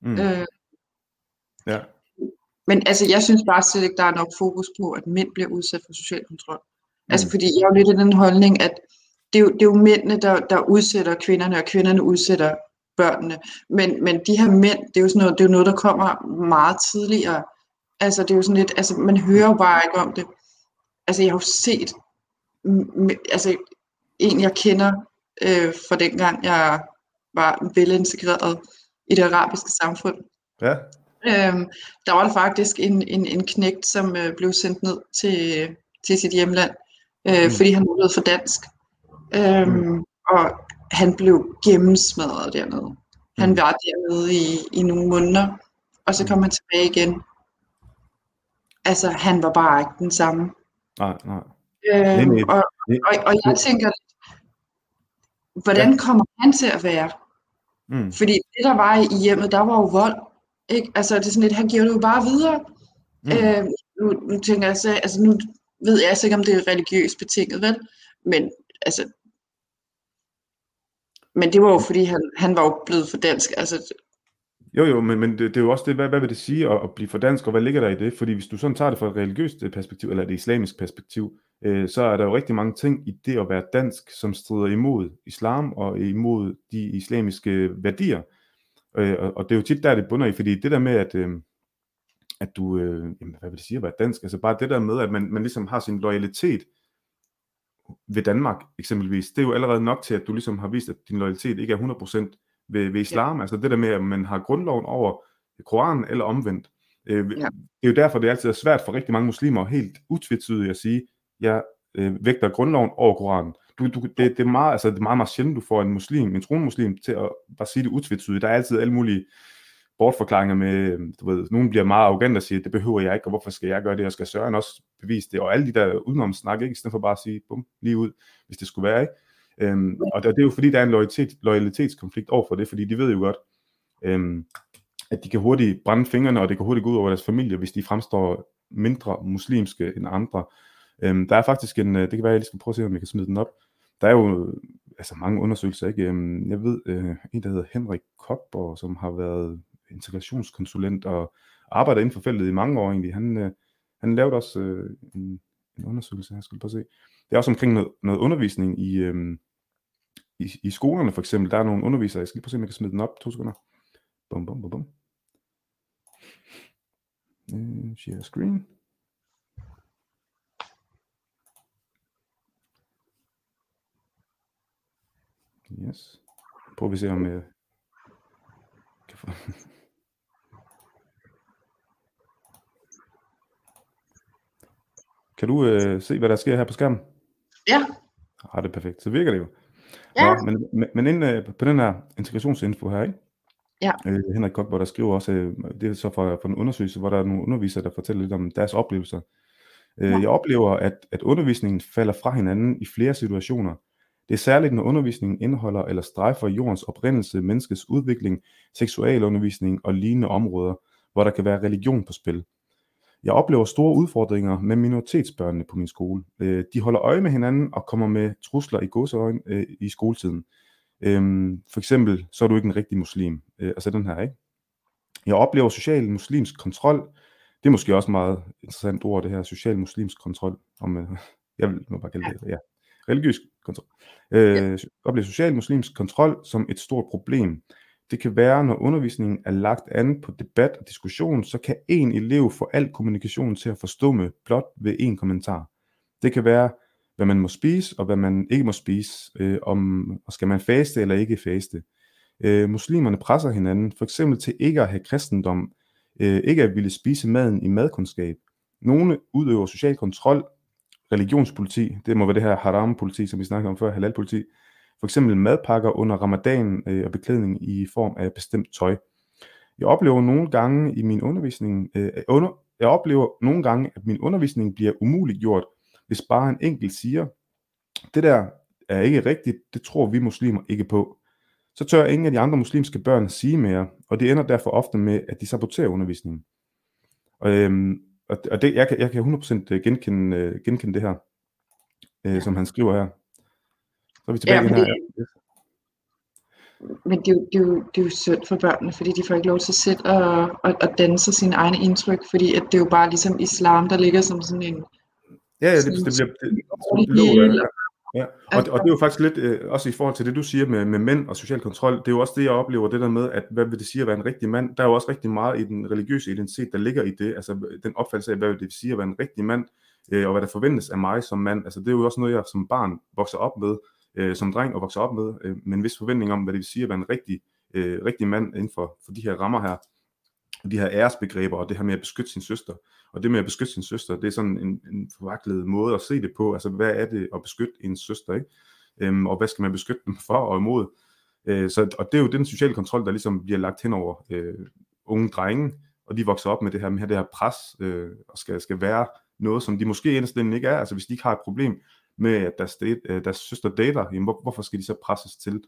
Mm. Øh, ja. Men altså, jeg synes bare slet ikke, der er nok fokus på, at mænd bliver udsat for social kontrol. Altså, fordi jeg er jo lidt i den holdning, at det er jo, det er jo mændene, der, der udsætter kvinderne, og kvinderne udsætter børnene. Men, men de her mænd, det er jo sådan noget, det er jo noget, der kommer meget tidligere. Altså, det er jo sådan lidt, altså, man hører jo bare ikke om det. Altså, jeg har jo set, altså, en jeg kender øh, fra dengang, jeg var velintegreret i det arabiske samfund. Ja. Øhm, der var der faktisk en, en, en knægt, som øh, blev sendt ned til, til sit hjemland, øh, mm. fordi han var for dansk. Øhm, mm. Og han blev gennemsmadret dernede. Han mm. var dernede i, i nogle måneder, og så kom han tilbage igen. Altså, han var bare ikke den samme. Nej, nej. Øhm, og, og, og jeg tænker, hvordan kommer han til at være? Mm. Fordi det, der var i hjemmet, der var jo vold. Ikke? Altså, det er sådan lidt, han giver det jo bare videre. Mm. Øh, nu, nu tænker jeg så, altså nu ved jeg altså ikke, om det er religiøst betinget, vel? Men altså, men det var jo fordi, han, han var jo blevet for dansk. Altså, jo, jo, men, men det, det er jo også det, hvad, hvad vil det sige at, at blive for dansk, og hvad ligger der i det? Fordi hvis du sådan tager det fra et religiøst øh, perspektiv, eller et islamisk perspektiv, øh, så er der jo rigtig mange ting i det at være dansk, som strider imod islam og imod de islamiske værdier. Øh, og, og det er jo tit der, det bunder i, fordi det der med, at, øh, at du, øh, jamen, hvad vil det sige at være dansk? Altså bare det der med, at man, man ligesom har sin loyalitet ved Danmark eksempelvis, det er jo allerede nok til, at du ligesom har vist, at din loyalitet ikke er 100% ved, ved islam. Ja. Altså det der med, at man har grundloven over Koranen eller omvendt. Øh, ja. Det er jo derfor, det altid er svært for rigtig mange muslimer helt utvetydigt at sige, jeg øh, vægter grundloven over Koranen. Du, du, det, det, er meget, altså, det er meget, meget sjældent, du får en muslim, en troende muslim, til at bare sige det utvetydigt. Der er altid alle mulige bortforklaringer med, øhm, du ved, nogen bliver meget arrogant og siger, det behøver jeg ikke, og hvorfor skal jeg gøre det, og skal Søren også bevise det, og alle de der udenom snak, ikke, i stedet for bare at sige, bum, lige ud, hvis det skulle være, ikke? Øhm, og det, er jo fordi, der er en loyalitet, loyalitetskonflikt over for det, fordi de ved jo godt, øhm, at de kan hurtigt brænde fingrene, og det kan hurtigt gå ud over deres familie, hvis de fremstår mindre muslimske end andre. Øhm, der er faktisk en, øh, det kan være, jeg lige skal prøve at se, om jeg kan smide den op. Der er jo altså mange undersøgelser, ikke? Øhm, jeg ved, øh, en der hedder Henrik Kopper, som har været integrationskonsulent og arbejder inden for feltet i mange år egentlig. Han, øh, han lavede også øh, en, en undersøgelse, jeg skal bare se. Det er også omkring noget, noget undervisning i, øh, i, i skolerne for eksempel. Der er nogle undervisere, jeg skal lige prøve at se, om jeg kan smide den op. To sekunder. Bum, bum, bum, bum. Uh, share screen. Yes. Prøv at se, om jeg Kan du øh, se, hvad der sker her på skærmen? Ja. Ah, det er perfekt. Så virker det jo. Ja. Nå, men, men, men inde øh, på den her integrationsinfo her, ikke? Ja. Øh, Henrik Kokborg, der skriver også, øh, det er så fra, fra en undersøgelse, hvor der er nogle undervisere, der fortæller lidt om deres oplevelser. Øh, Ja. Jeg oplever, at, at undervisningen falder fra hinanden i flere situationer. Det er særligt, når undervisningen indeholder eller strejfer jordens oprindelse, menneskets udvikling, seksualundervisning og lignende områder, hvor der kan være religion på spil. Jeg oplever store udfordringer med minoritetsbørnene på min skole. Øh, De holder øje med hinanden og kommer med trusler i godseøjne øh, i skoletiden. Øhm, For eksempel, så er du ikke en rigtig muslim. Øh, Altså den her, ikke? Jeg oplever social muslimsk kontrol. Det er måske også meget interessant ord, det her social muslimsk kontrol. Om, øh, jeg vil må bare kalde det, ja. Religiøs kontrol. Øh, Jeg oplever social muslimsk kontrol som et stort problem. Det kan være, når undervisningen er lagt an på debat og diskussion, så kan en elev få al kommunikation til at forstumme blot ved en kommentar. Det kan være, hvad man må spise og hvad man ikke må spise, øh, om og skal man faste eller ikke faste. Øh, muslimerne presser hinanden, for eksempel til ikke at have kristendom, øh, ikke at ville spise maden i madkundskab. Nogle udøver social kontrol, religionspoliti, det må være det her haram-politi, som vi snakkede om før, halal-politi, for eksempel madpakker under ramadan øh, og beklædning i form af bestemt tøj. Jeg oplever nogle gange i min undervisning, øh, øh under, jeg oplever nogle gange, at min undervisning bliver umuligt gjort, hvis bare en enkelt siger, det der er ikke rigtigt, det tror vi muslimer ikke på. Så tør ingen af de andre muslimske børn sige mere, og det ender derfor ofte med, at de saboterer undervisningen. Og, øhm, og, og det, jeg, kan, jeg kan 100% øh, genkende, øh, genkende det her, øh, som han skriver her. Så er vi tilbage Ja, men her. det- Men det er, jo, det, er jo, det er jo synd for børnene, fordi de får ikke lov til at, at, at danne sig sine egne indtryk, fordi at det er jo bare ligesom islam, der ligger som sådan en... Ja, ja, det, det bliver det, det jeg. Ja, og, og det er jo faktisk lidt, øh, også i forhold til det, du siger med, med mænd og social kontrol, det er jo også det, jeg oplever, det der med, at hvad vil det sige at være en rigtig mand? Der er jo også rigtig meget i den religiøse identitet, der ligger i det, altså den opfattelse af, hvad vil det sige at være en rigtig mand, øh, og hvad der forventes af mig som mand. Altså det er jo også noget, jeg som barn vokser op med, øh, som dreng og vokser op med, øh, med en vis forventning om, hvad det vil sige at være en rigtig, øh, rigtig mand inden for, for de her rammer her, og de her æresbegreber, og det her med at beskytte sin søster. Og det med at beskytte sin søster, det er sådan en, en forvaklet måde at se det på. Altså, hvad er det at beskytte en søster, ikke? Øhm, og hvad skal man beskytte dem for og imod? Øh, så, og det er jo den sociale kontrol, der ligesom bliver lagt hen over øh, unge drenge, og de vokser op med det her, med det her pres, øh, og skal, skal være noget, som de måske endelig ikke er. Altså, hvis de ikke har et problem med, at deres, date, øh, deres søster dater, jamen, hvor, hvorfor skal de så presses til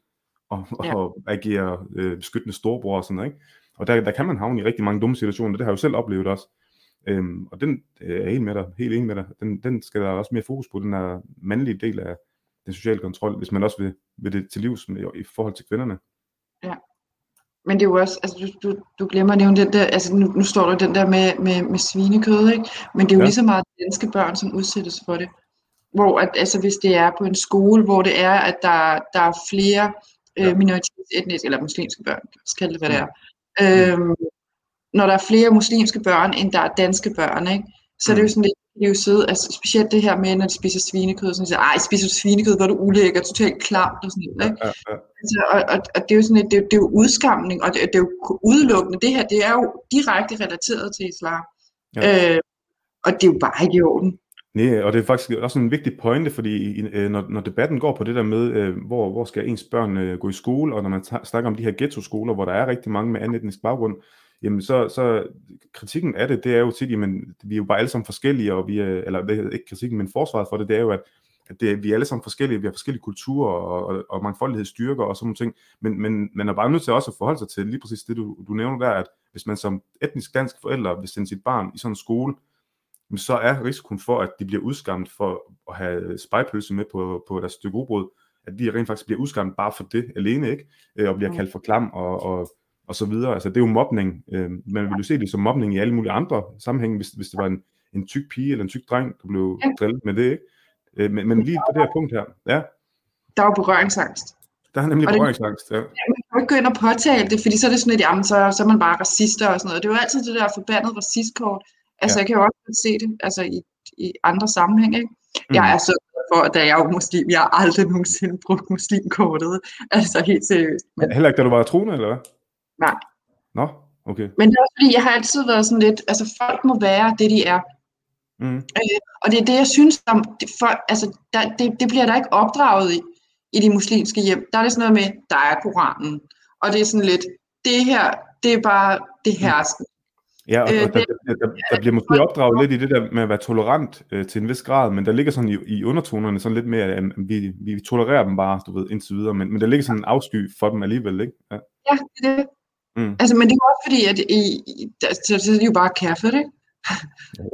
at, Ja. at agere øh, beskyttende storebror og sådan noget, ikke? Og der, der kan man havne i rigtig mange dumme situationer, det har jeg jo selv oplevet også. Øhm, og den øh, er helt med dig, helt enig med dig. Den, den skal der også mere fokus på, den her mandlige del af den sociale kontrol, hvis man også vil, vil det til livs med, i forhold til kvinderne. Men det er jo også, altså du, du, du glemmer at nævne den der, altså nu, nu står der den der med, med, med svinekød, ikke? Men det er jo Ja. lige så meget danske børn, som udsættes for det. Hvor at, altså hvis det er på en skole, hvor det er, at der, der er flere Ja. øh, minoritetsetniske eller muslimske børn, kalde det, hvad det er. Øhm, når der er flere muslimske børn, end der er danske børn, ikke? så er det jo Mm. sådan lidt, de er jo søde, altså specielt det her med, når de spiser svinekød, sådan siger, ej, spiser du svinekød, hvor er du ulækker, totalt klamt og sådan noget, ikke? Ja, ja, ja. Altså, og, og, og det er jo sådan et, det, er jo- det er jo udskamning, og det, det er jo udelukkende, det her, det er jo direkte relateret til islam. Ja. Øh, og det er jo bare ikke i orden. Nej, og det er faktisk også en vigtig pointe, fordi øh, når, når debatten går på det der med, øh, hvor, hvor skal ens børn øh, gå i skole, og når man snakker om de her ghetto-skoler, hvor der er rigtig mange med anden etnisk baggrund, jamen så, så kritikken af det, det er jo tit, jamen vi er jo bare alle sammen forskellige, og vi er, eller det er ikke kritikken, men forsvaret for det, det er jo, at, at det, vi er alle sammen forskellige, vi har forskellige kulturer og, og, og mangfoldighedsstyrker og sådan nogle ting, men, men man er bare nødt til også at forholde sig til lige præcis det, du, du nævner der, at hvis man som etnisk dansk forælder vil sende sit barn i sådan en skole, så er risikoen for, at de bliver udskammet for at have spejpølse med på, på deres stykke rugbrød, at de rent faktisk bliver udskammet bare for det alene, ikke? Øh, Og bliver Mm. kaldt for klam og, og, og så videre. Altså det er jo mobning. Øh, Man vil jo se det som mobning i alle mulige andre sammenhænge, hvis, hvis det var en, en tyk pige eller en tyk dreng, der blev Ja. drillet med det, ikke? Øh, Men, men lige på det her punkt her, ja, Der er jo berøringsangst. der er nemlig Og berøringsangst. Ja. Man kan ikke gå ind og påtale det, fordi så er det sådan lidt, jamen så, så er man bare racister og sådan noget. Det er jo altid det der forbandede racistkort. Altså Ja. jeg kan jo også se det altså, i, i andre sammenhæng, ikke? Mm. Jeg er så for, at da jeg er jo muslim, jeg har aldrig nogensinde brugt muslimkortet. Altså helt seriøst. Men Heller ikke, da du var troende, eller hvad? Nej. Nå, okay. Men det er også fordi, jeg har altid været sådan lidt, altså folk må være det, de er. Mm. Øh, og det er det, jeg synes, om, det, for, altså, der, det, det bliver der ikke opdraget i, i de muslimske hjem. Der er det sådan noget med, der er Koranen. Og det er sådan lidt, det her, det er bare det herskende. Ja, og, Øh, der, det- der, der, der bliver måske opdraget lidt i det der med at være tolerant øh, til en vis grad, men der ligger sådan i, i undertonerne sådan lidt mere, at vi, vi tolererer dem bare, du ved, indtil videre, men, men der ligger sådan en afsky for dem alligevel, ikke? Ja. Ja, det er det. Mm. Altså, men det er jo også fordi, at i, der, så, så er de jo bare kærfet, ikke? Ja,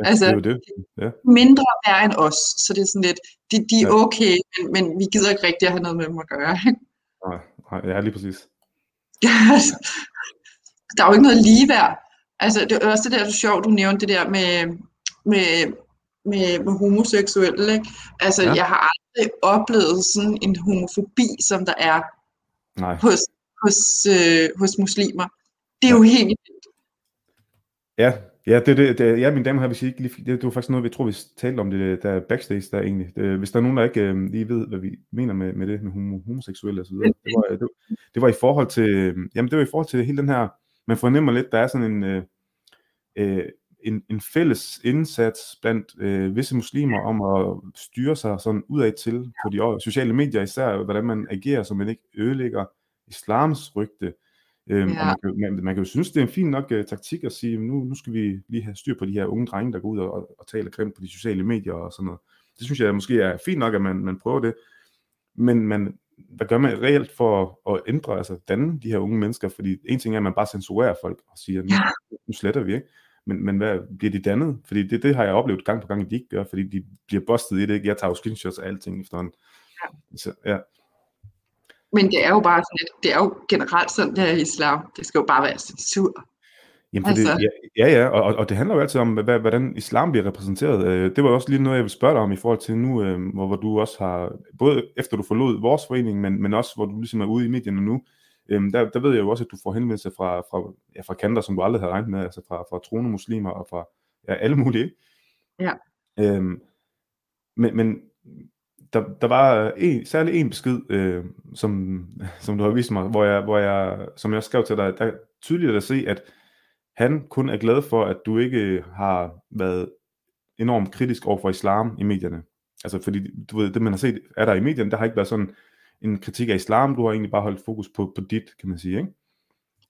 Altså- det er jo det. Ja. Mindre værd end os, så det er sådan lidt, de, de er Ja. okay, men, men vi gider ikke rigtig at have noget med dem at gøre. Nej, nej, ja, lige præcis. Der er jo ikke noget ligeværd. Altså, det er også det der, er sjovt, du nævnte det der med, med, med, med homoseksuelle, ikke? Altså, Ja. ja. jeg har aldrig oplevet sådan en homofobi, som der er Nej. hos, hos, øh, hos muslimer. Det er jo helt vildt. Ja, ja, det, det, det, ja, mine damer her, hvis I ikke lige, det, det var faktisk noget, vi tror, vi talte om det der backstage der egentlig. Det, hvis der er nogen, der ikke øh, lige ved, hvad vi mener med, med det, med homo, homoseksuelle og så videre. Det var, det, det var i forhold til, øh, jamen det var i forhold til hele den her, man fornemmer lidt, der er sådan en, øh, øh, en, en fælles indsats blandt øh, visse muslimer om at styre sig sådan udad til på de sociale medier, især hvordan man agerer, så man ikke ødelægger islams rygte. Øhm, Ja. Og man kan, man, man kan jo synes, det er en fin nok uh, taktik at sige, nu, nu skal vi lige have styr på de her unge drenge, der går ud og, og, og taler grimt på de sociale medier og sådan noget. Det synes jeg måske er fint nok, at man, man prøver det. Men man, hvad gør man reelt for at, at ændre, altså danne de her unge mennesker? Fordi en ting er, at man bare censurerer folk og siger, nu, nu sletter vi, ikke? Men, men hvad, bliver de dannet? Fordi det, det har jeg oplevet gang på gang, at de ikke gør, fordi de bliver bustet i det, ikke? Jeg tager jo screenshots af alting efterhånden. Ja. Så, ja. Men det er jo bare sådan lidt, det er jo generelt sådan, det er i islam. Det skal jo bare være censur. Jamen, Altså- det, ja, ja, og, og- det handler jo altid om, hvad, hvordan islam bliver repræsenteret. Øh, Det var også lige noget, jeg vil spørge dig om i forhold til nu, øh, hvor, hvor du også har, både efter du forlod vores forening, men, men også hvor du ligesom er ude i medierne nu, øhm, der, der ved jeg jo også, at du får henvendelse fra, fra, ja, fra kanter, som du aldrig havde regnet med, altså fra, fra troende muslimer og fra ja, alle mulige. Ja. Øhm, men, men der, der var en, særlig en besked, øh, som, som du har vist mig, hvor jeg, hvor jeg, som jeg skrev til dig, der er tydeligt at se, at han kun er glad for, at du ikke har været enormt kritisk over for islam i medierne. Altså fordi, du ved, det man har set, er der i medierne, der har ikke været sådan en kritik af islam, du har egentlig bare holdt fokus på, på dit, kan man sige, ikke?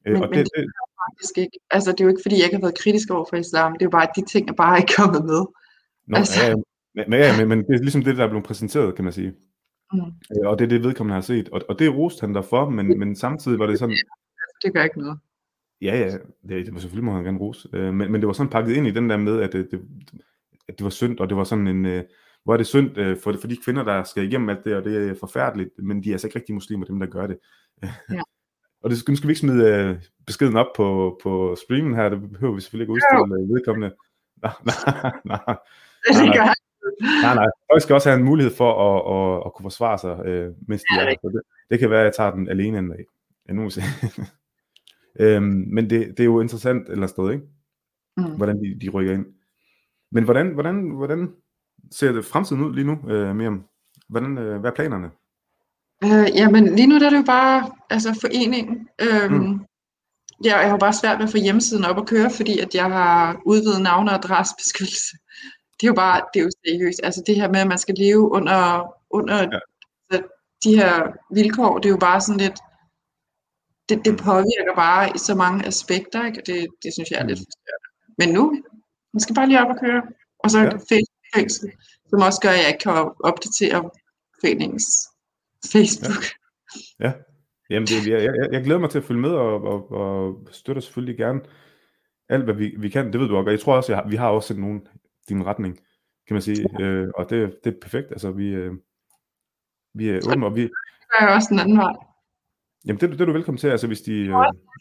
Øh, Men- og men det, det- det, Faktisk ikke. Altså, det er jo ikke, fordi jeg ikke har været kritisk over for islam. Det er jo bare, at de ting er bare ikke kommet med. Nå, Altså- ja, men, ja, men, men det er ligesom det, der er blevet præsenteret, kan man sige. Mm. Øh, Og det er det, vedkommende har set. Og, og det roste han derfor, men, men samtidig var det sådan, Det gør ikke noget. Ja, ja, det, det var selvfølgelig må han gerne rose. Øh, men, men det var sådan pakket ind i den der med, at det, det, at det var synd, og det var sådan en, øh, hvor er det synd øh, for, for de kvinder, der skal igennem alt det, og det er forfærdeligt, men de er altså ikke rigtig muslimer, dem der gør det. Ja. og det nu skal vi ikke smide øh, beskeden op på, på streamen her, det behøver vi selvfølgelig ikke udstille øh, vedkommende. Nej, nej, nej. Det nej. Nej, nej. Folk skal også have en mulighed for at, at, at kunne forsvare sig, øh, mens de Ja, er her. Så det, det kan være, at jeg tager den alene en dag. Ja, nu må vi se. Øhm, men det, det er jo interessant eller sted, ikke? Mm. hvordan de, de rykker ind. Men hvordan, hvordan, hvordan ser det fremtiden ud lige nu, øh, Miriam? Hvordan, øh, hvad er planerne? Øh, jamen, lige nu der er det jo bare altså, foreningen. Øhm, Mm. jeg, jeg har jo bare svært ved at få hjemmesiden op at køre, fordi at jeg har udvidet navn- og adressebeskyttelse. Det er jo bare, det er jo seriøst. Altså det her med, at man skal leve under, under Ja. de her vilkår, det er jo bare sådan lidt, det, det Mm. påvirker bare i så mange aspekter, ikke? Og det, det synes jeg er lidt Mm. frustrerende. Men nu, man skal bare lige op og køre. Og så Ja. ja. Facebook-fængsel, som også gør, at jeg ikke kan opdatere foreningens Facebook. Ja. Jamen, det, jeg, jeg, jeg glæder mig til at følge med, og, og, og støtter selvfølgelig gerne alt, hvad vi, vi kan. Det ved du også, og jeg tror også, jeg har, vi har også nogen din retning, kan man sige. Øh, og det, det er perfekt. Altså, vi, øh, vi er åbne, og vi, Det jeg også den anden vej. Jamen, det, det er du velkommen til, altså, hvis de... Øh,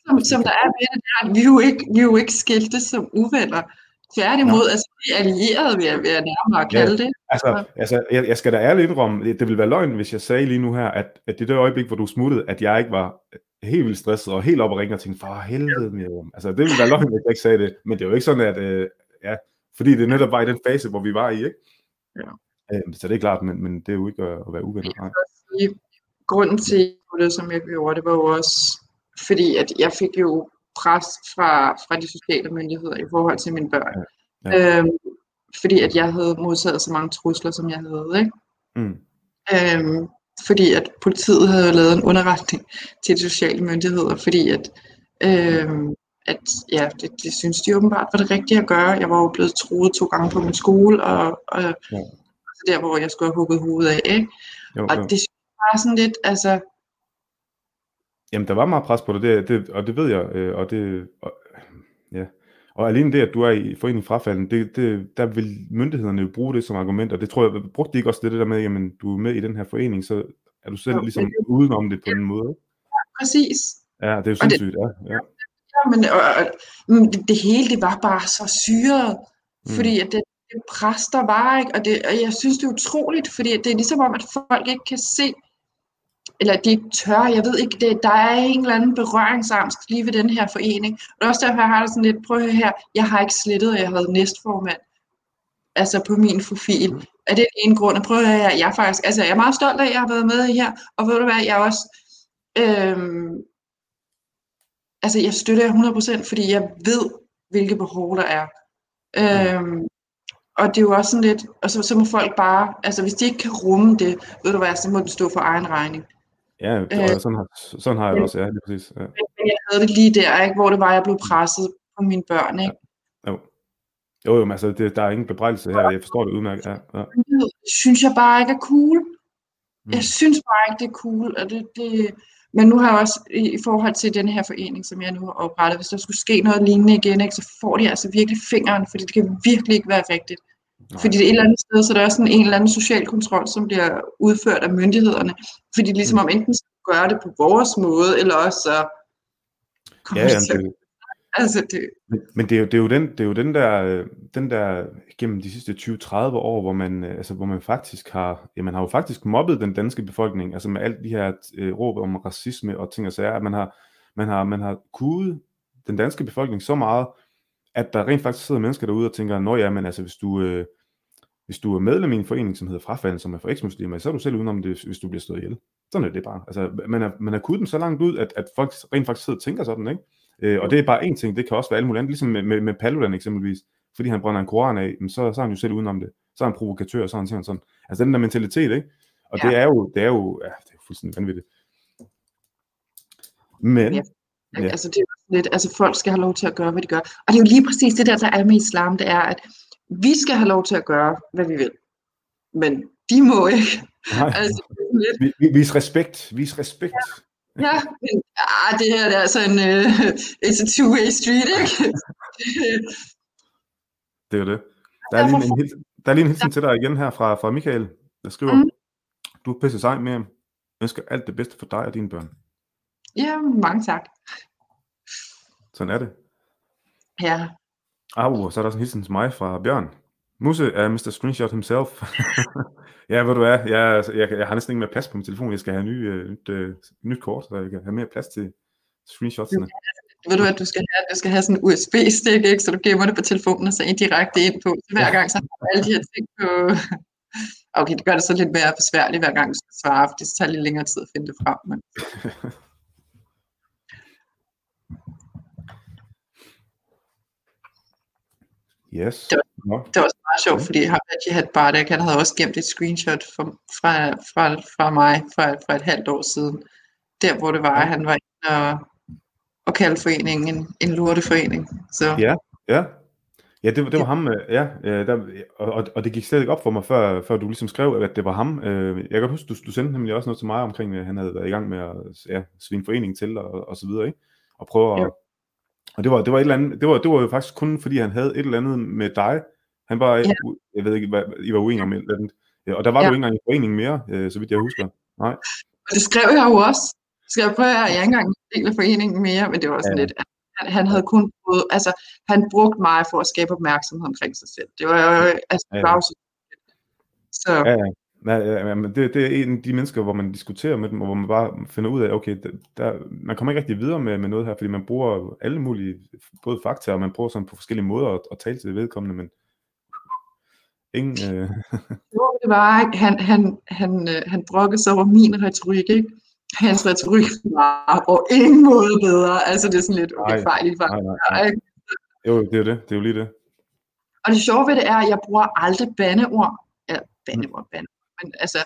Som, som der er ved det, der, vi er jo ikke, vi er jo ikke skiltet som uvenner. Tværtimod, altså vi er allierede, vil jeg, vil jeg nærmere kalde det. Altså, altså jeg, jeg skal da ærligt indrømme, det, det ville være løgn, hvis jeg sagde lige nu her, at, at det der øjeblik, hvor du smuttede, at jeg ikke var helt vildt stresset og helt op og ringe og tænkte, for helvede Miriam. Altså, det ville være løgn, hvis jeg ikke sagde det. Men det er jo ikke sådan, at, øh, ja, fordi det netop var i den fase, hvor vi var i, ikke? Ja. Øh, så det er klart, men, men det er jo ikke at, at være uvenner. Nej. Grunden til det, som jeg gjorde, det var jo også, fordi at jeg fik jo pres fra, fra de sociale myndigheder i forhold til mine børn. Ja. Ja. Øhm, fordi at jeg havde modtaget så mange trusler, som jeg havde. Ikke? Mm. Øhm, fordi at politiet havde lavet en underretning til de sociale myndigheder, fordi at, øhm, at ja, det, det synes de åbenbart var det rigtige at gøre. Jeg var jo blevet troet to gange på min skole, og, og ja. der, hvor jeg skulle have hugget hovedet af. Ikke? Jo, og jo. det synes var sådan lidt, altså... Jamen, der var meget pres på det, det, det og det ved jeg, øh, og det... Og, ja. Og alene det, at du er i forening frafalden, det, det, der vil myndighederne jo bruge det som argument, og det tror jeg, brugte de ikke også det, det der med, jamen du er med i den her forening, så er du selv jo, ligesom det, udenom det på den måde. Ja, præcis. Ja, det er jo sindssygt, ja. ja. ja men og, og, det, det hele, det var bare så syret, mm. fordi at det, det pres, der var, ikke? Og, det, og jeg synes, det er utroligt, fordi det er ligesom om, at folk ikke kan se, eller de ikke tør, jeg ved ikke, det, der er en eller anden berøringsangst lige ved den her forening. Og det er også derfor, jeg har det sådan lidt, prøv at høre her, jeg har ikke slettet, at jeg havde næstformand altså på min profil. Mm. Er det en grund? at prøve at høre her, jeg er faktisk, altså jeg er meget stolt af, at jeg har været med her, og ved du hvad, jeg er også, øhm, altså jeg støtter jer 100%, fordi jeg ved, hvilke behov der er. Øhm, og det er jo også sådan lidt, og så, så må folk bare, altså hvis de ikke kan rumme det, ved du hvad, så må det stå for egen regning. Ja, øh, sådan, har, sådan har jeg det også, ja, lige præcis. Ja. Men jeg havde det lige der, ikke, hvor det var, jeg blev presset på mine børn, ikke? Ja. Jo. Jo, jo, men altså, det, der er ingen bebrejdelse her, jeg forstår det udmærket. Ja, ja. Synes jeg bare ikke er cool. Mm. Jeg synes bare ikke, det er cool, og det, det, men nu har jeg også i, i forhold til den her forening, som jeg nu har oprettet, hvis der skulle ske noget lignende igen, ikke, så får de altså virkelig fingeren, fordi det kan virkelig ikke være rigtigt. Nej. Fordi det er et eller andet sted, så der er også sådan en eller anden social kontrol, som bliver udført af myndighederne. Fordi ligesom mm. om enten så gøre det på vores måde, eller også så ja, jamen, det, altså det... Men, men det, er jo, det, er jo den, det er jo den der, den der gennem de sidste 20-30 år, hvor man, altså, hvor man faktisk har, ja, man har jo faktisk mobbet den danske befolkning, altså med alt de her øh, råb om racisme og ting og sager, at man har, man har, man har kudet den danske befolkning så meget, at der rent faktisk sidder mennesker derude og tænker, nå ja, men altså hvis du, øh, hvis du er medlem i en forening, som hedder Frafald, som er for eksmuslimer, så er du selv udenom det, hvis du bliver slået ihjel. Sådan er det bare. Altså, man, er, man har kudet dem så langt ud, at, at folk rent faktisk sidder og tænker sådan, ikke? Øh, og det er bare en ting, det kan også være alt muligt andet, ligesom med, med, med Paludan eksempelvis, fordi han brænder en koran af, så, så er han jo selv udenom det. Så er han provokatør, så er han sådan, sådan. Altså den der mentalitet, ikke? Og ja. det er jo, det er jo, ja, det er fuldstændig vanvittigt. Men, ja. Ja. Altså, det er lidt, altså folk skal have lov til at gøre, hvad de gør. Og det er jo lige præcis det der, der er med islam, det er, at vi skal have lov til at gøre, hvad vi vil. Men de må ikke. Nej. Altså, lidt... Vis respekt. Vis respekt. Ja. Ja, men ah, det her det er altså en uh, it's a two-way street, ikke? det er det. Der er, lige en, en, der er lige en hilsen til dig igen her fra, fra Michael, der skriver, mm. du er pisse sej med, jeg ønsker alt det bedste for dig og dine børn. Ja, mange tak. Sådan er det. Ja. Ah, så er der også en hilsen til mig fra Bjørn. Musse er Mr. Screenshot himself. ja, ved du hvad, jeg, jeg, jeg har næsten ikke mere plads på min telefon. Jeg skal have ny, uh, nyt, uh, nyt kort, så jeg kan have mere plads til screenshotsene. Ved du hvad, du skal have, du skal have sådan en USB-stik, ikke? så du gemmer det på telefonen og så ind direkte ind på. Så hver gang så har du alle de her ting på... Okay, det gør det så lidt mere besværligt hver gang du skal svare, for det tager lidt længere tid at finde det frem. Men... Yes. Det var, det var også meget sjovt, fordi Jihad Bardak, han havde også gemt et screenshot fra, fra, fra, fra mig fra, fra et halvt år siden. Der, hvor det var, at han var inde og, og kaldte foreningen en, en lorteforening. Så. Ja, ja. Ja, det, det var ja. ham, øh, ja, der, og, og det gik slet ikke op for mig, før, før du ligesom skrev, at det var ham. Øh, jeg kan huske, du, du sendte nemlig også noget til mig omkring, at han havde været i gang med at ja, svine foreningen til, og, og så videre, ikke? Og prøve at, ja. Og det var, det var et eller andet, det var, det var jo faktisk kun fordi han havde et eller andet med dig. Han var, ja. jeg ved ikke, hvad, I var uenige om et eller andet. Ja, og der var ja. du ikke engang i foreningen mere, øh, så vidt jeg husker. Nej. Og det skrev jeg jo også. Skal jeg prøve, at jeg ikke engang en del af foreningen mere, men det var sådan ja. lidt, han, han havde kun brugt, altså han brugte mig for at skabe opmærksomhed omkring sig selv. Det var jo, altså, ja, ja. så. Ja, ja. Ja, ja, men det, det er en af de mennesker, hvor man diskuterer med dem, og hvor man bare finder ud af, okay, der, man kommer ikke rigtig videre med, med noget her, fordi man bruger alle mulige, både fakta, og man bruger sådan på forskellige måder at, at tale til det vedkommende, men ingen... Øh... Jo, det var? Han, han, han, øh, han brokkede sig over min retorik, ikke? hans retorik var på ingen måde bedre. Altså det er sådan lidt, okay, Nej, fejl i fejl. Nej, nej, nej. Jo, det er det. Det er jo lige det. Og det sjove ved det er, at jeg bruger aldrig bandeord. Ja, bandeord, bandeord. Men altså,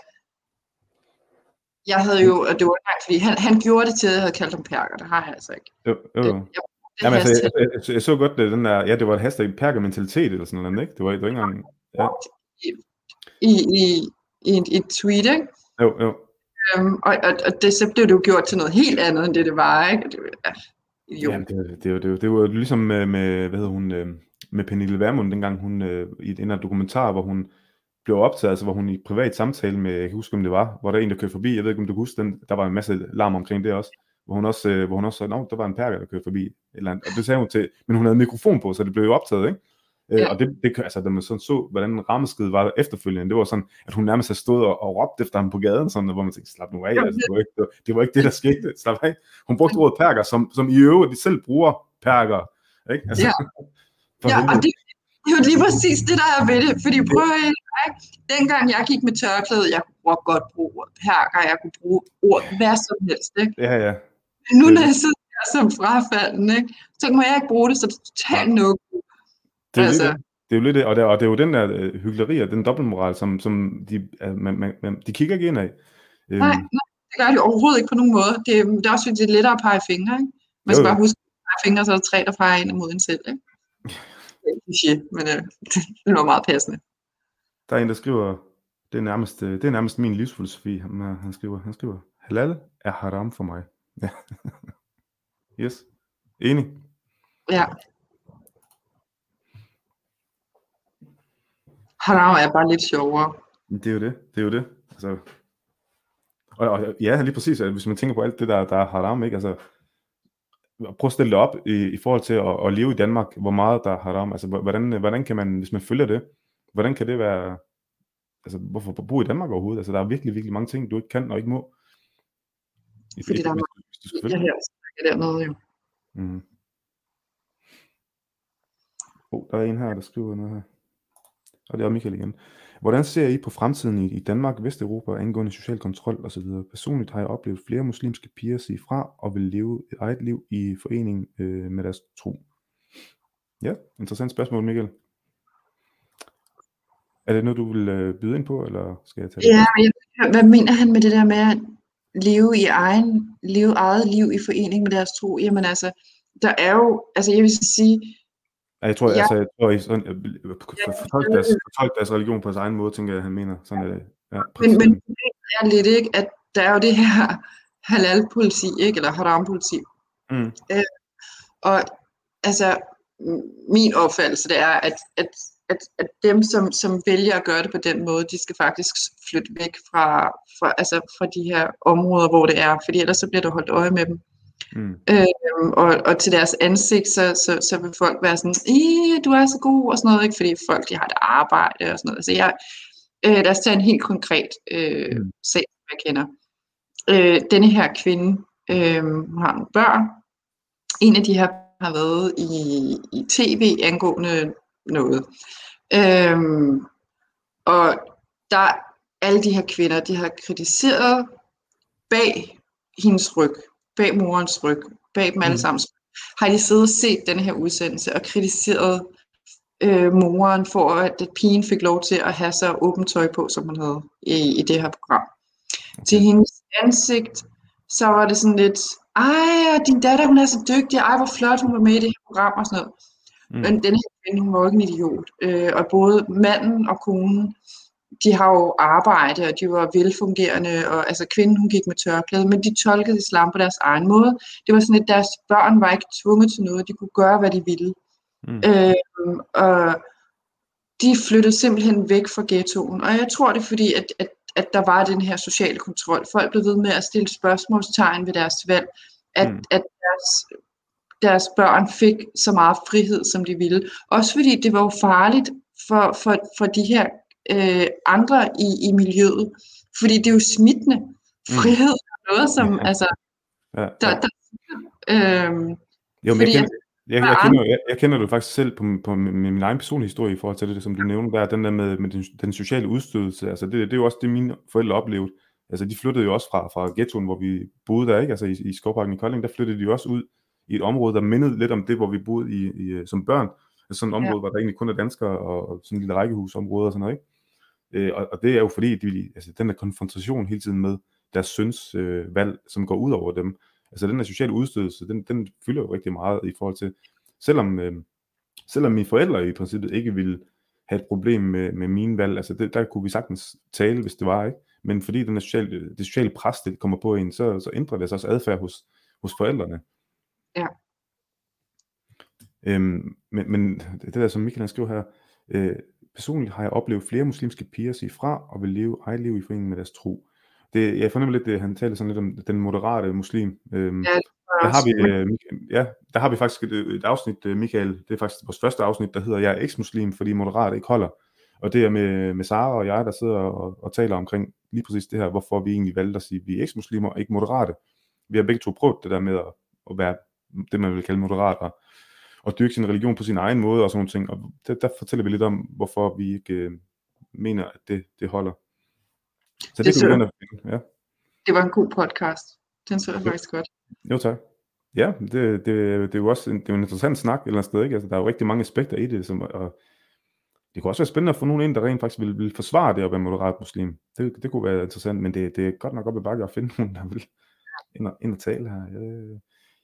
jeg havde jo, og det var engang, fordi han, han gjorde det til, at jeg havde kaldt ham perker. Det har jeg altså ikke. Jo, jo. Det, jeg, det Jamen, altså, jeg, jeg, jeg, så godt det, den der, ja, det var et hashtag perker-mentalitet eller sådan noget, ikke? Det var, det var ikke engang, ja, i, i, i, i et tweet, ikke? jo, jo. Um, og, og, og det, så blev det jo gjort til noget helt andet, end det det var, ikke? Det, ja, jo. Jamen, det, det, var- det, var- det var ligesom med, med hvad hedder hun, øh, med Pernille Vermund, dengang hun, øh, i den her dokumentar, hvor hun blev optaget, altså hvor hun i privat samtale med, jeg kan huske, om det var, hvor der er en, der kørte forbi, jeg ved ikke, om du kan huske den, der var en masse larm omkring det også, hvor hun også, øh, hvor hun også sagde, "Nå, der var en perker, der kørte forbi, eller andet. og det sagde hun til, men hun havde mikrofon på, så det blev jo optaget, ikke? Øh, Ja. Og det, det, altså, da man sådan så, hvordan rammeskridet var efterfølgende, det var sådan, at hun nærmest havde stået og, og råbt efter ham på gaden, sådan, hvor man tænkte, slap nu af, altså, det, var ikke, det, var, det var ikke det, der skete, slap af. Hun brugte ordet perker, som, som i øvrigt de selv bruger perker, ikke? Altså, Ja. Ja, og det, det er jo lige præcis det, der er ved det. Fordi prøv at ikke? dengang jeg gik med tørklæde, jeg kunne godt bruge ordet perker, jeg kunne bruge ord hvad som helst. Ikke? Ja, ja. Men nu når jeg sidder her som frafalden, ikke? så må jeg ikke bruge det, så det er totalt no Det er, Altså. altså. det. er jo lidt det, og det, og det er jo den der øh, hyggeleri og den dobbeltmoral, som, som de, øh, man, man, man, de kigger ikke ind af. Øhm, Nej, nej, det gør de overhovedet ikke på nogen måde. Det, er- det er også fordi, det er lettere at pege fingre. Ikke? Man Jo, skal jo. bare huske, at pege fingre, så er der tre, der peger ind mod en selv. Ikke? Det kliché, men øh, det var meget passende. Der er en, der skriver, det er nærmest, øh, det er nærmest min livsfilosofi, han, øh, han skriver. Han skriver, halal er haram for mig. Ja. yes. Enig. Ja. Haram er bare lidt sjovere. Det er jo det. Det er jo det. Altså, og, og, ja, lige præcis. Hvis man tænker på alt det, der, der er haram, ikke? Altså, prøv at stille det op i, i forhold til at, at leve i Danmark, hvor meget der er haram. Altså, hvor- hvordan, hvordan kan man, hvis man følger det, hvordan kan det være, altså, hvorfor bo i Danmark overhovedet? Altså, der er virkelig, virkelig mange ting, du ikke kan og ikke må. I- Fordi der er Jeg følge her dernede jo. Mm. Oh, der er en her, der skriver noget her. Og det er Michael igen. Hvordan ser I på fremtiden i, i Danmark, Vesteuropa angående social kontrol osv.? Personligt har jeg oplevet flere muslimske piger sige fra og vil leve et eget liv i forening øh, med deres tro. Ja, interessant spørgsmål, Michael. Er det noget, du vil øh, byde ind på, eller skal jeg tage det? Ja, jeg, hvad mener han med det der med at leve i egen, leve eget liv i forening med deres tro? Jamen altså, der er jo, altså jeg vil sige, Ja, Jeg tror, Ja. altså, jeg tror, I sådan, øh, for- fortolke, deres, fortolke deres religion på deres egen måde, tænker jeg, han mener. Sådan er det. Ja, men, men det er lidt ikke, at der er jo det her halal-politi, ikke? Eller haram-politi. Mm. Og altså, min opfattelse det er, at, at, at, at dem, som, som vælger at gøre det på den måde, de skal faktisk flytte væk fra, fra, altså fra de her områder, hvor det er, fordi ellers så bliver der holdt øje med dem. Mm. Øhm, og, og til deres ansigt, så, så, så vil folk være sådan, "Ih, du er så god, og sådan noget, ikke? fordi folk de har et arbejde og sådan noget. Så jeg, øh, lad os tage en helt konkret øh, Mm. sag, som jeg kender. Øh, denne her kvinde øh, har nogle børn. En af de her har været i, i tv angående noget. Øhm, og der alle de her kvinder, de har kritiseret bag hendes ryg, bag morens ryg, bag dem alle Mm. sammen, har de siddet og set den her udsendelse og kritiseret øh, moren for, at, at pigen fik lov til at have så åbent tøj på, som hun havde i, i det her program. Til hendes ansigt, så var det sådan lidt, ej, din datter, hun er så dygtig, ej, hvor flot hun var med i det her program og sådan noget. Mm. Men den her kvinde, hun var jo ikke en idiot. Øh, og både manden og konen, de har jo arbejde, og de var velfungerende, og altså kvinden, hun gik med tørklæde, men de tolkede islam på deres egen måde. Det var sådan, at deres børn var ikke tvunget til noget, de kunne gøre, hvad de ville. Mm. Øhm, og de flyttede simpelthen væk fra ghettoen. Og jeg tror det er fordi, at, at, at der var den her sociale kontrol. Folk blev ved med at stille spørgsmålstegn ved deres valg. At, mm. at deres, deres børn fik så meget frihed, som de ville. Også fordi det var jo farligt for, for, for de her øh, andre i, i miljøet. Fordi det er jo smittende. Frihed er noget, som Ja. altså, Ja, der, ja. der øhm, Jo, men jeg fordi kender, jeg, der jeg, er kender, jeg, jeg kender det faktisk selv på, på min, min egen personlige historie i forhold til det, som du nævner der, den der med, med den, den sociale udstødelse, altså det, det er jo også det, mine forældre oplevede, Altså de flyttede jo også fra, fra ghettoen, hvor vi boede der, ikke? Altså i, i Skovparken i Kolding, der flyttede de jo også ud i et område, der mindede lidt om det, hvor vi boede i, i øh, som børn. Altså sådan et område, ja. hvor der egentlig kun er danskere og, og sådan en lille rækkehusområde og sådan noget, ikke? Øh, og, og det er jo fordi, de, altså den der konfrontation hele tiden med deres søns øh, valg, som går ud over dem, altså den der sociale udstødelse, den, den fylder jo rigtig meget i forhold til, selvom, øh, selvom mine forældre i princippet ikke ville have et problem med, med mine valg, altså det, der kunne vi sagtens tale, hvis det var, ikke? Men fordi den sociale, det sociale pres, det kommer på en, så, så ændrer det sig også adfærd hos, hos forældrene. Ja. Øhm, men, men det der, som Michael han skriver her, øh, personligt har jeg oplevet flere muslimske piger sige fra og vil leve eget liv i forening med deres tro. Det, jeg fornemmer lidt, at han taler sådan lidt om den moderate muslim. Øhm, ja, der har vi, øh, ja, der har vi faktisk et, et afsnit, øh, Michael, det er faktisk vores første afsnit, der hedder Jeg er eks-muslim, fordi moderat ikke holder. Og det er med, med Sara og jeg, der sidder og, og taler omkring lige præcis det her, hvorfor vi egentlig valgte at sige, at vi er eks-muslimer og ikke moderate. Vi har begge to prøvet det der med at, at være det, man vil kalde moderat, og, dyrke sin religion på sin egen måde og sådan nogle ting. Og der, der fortæller vi lidt om, hvorfor vi ikke øh, mener, at det, det holder. Så det, det, kan vi ja. det var en god podcast. Den så jeg faktisk godt. Jo tak. Ja, det, det, det er jo også en, det er en interessant snak et eller andet sted. Ikke? Altså, der er jo rigtig mange aspekter i det, som, og det kunne også være spændende at få nogen ind, der rent faktisk vil, vil forsvare det at være moderat muslim. Det, det kunne være interessant, men det, det er godt nok op i bakke at finde nogen, der vil ind og, ind og tale her. Jeg,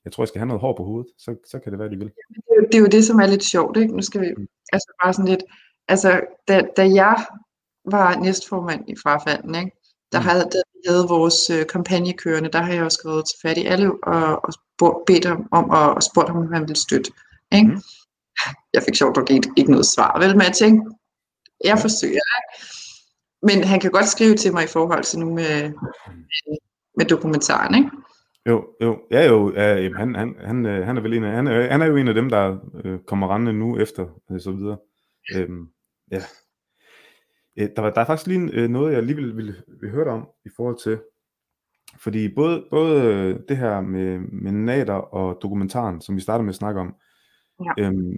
jeg tror, jeg skal have noget hår på hovedet, så, så kan det være, de vil. Det er, jo det, som er lidt sjovt, ikke? Nu skal vi, mm. altså bare sådan lidt, altså da, da jeg var næstformand i frafalden, ikke? der mm. havde, der havde vores øh, kampagne kørende, der har jeg også skrevet til fat i alle og, og spurgt, bedt ham om og, og spurgt ham, om han ville støtte. Ikke? Mm. Jeg fik sjovt nok ikke, ikke noget svar, vel, men jeg tænkte, jeg forsøger. Men han kan godt skrive til mig i forhold til nu med, med, med dokumentaren, ikke? Jo, jo, ja jo, ja, han, han, han, øh, han er vel en af, han er, han er jo en af dem, der øh, kommer rendende nu efter, og så videre. Øhm, ja. Øh, der, var, der er faktisk lige øh, noget, jeg lige vil, vil, vil høre dig om, i forhold til, fordi både, både øh, det her med, med nater og dokumentaren, som vi startede med at snakke om, ja. øhm,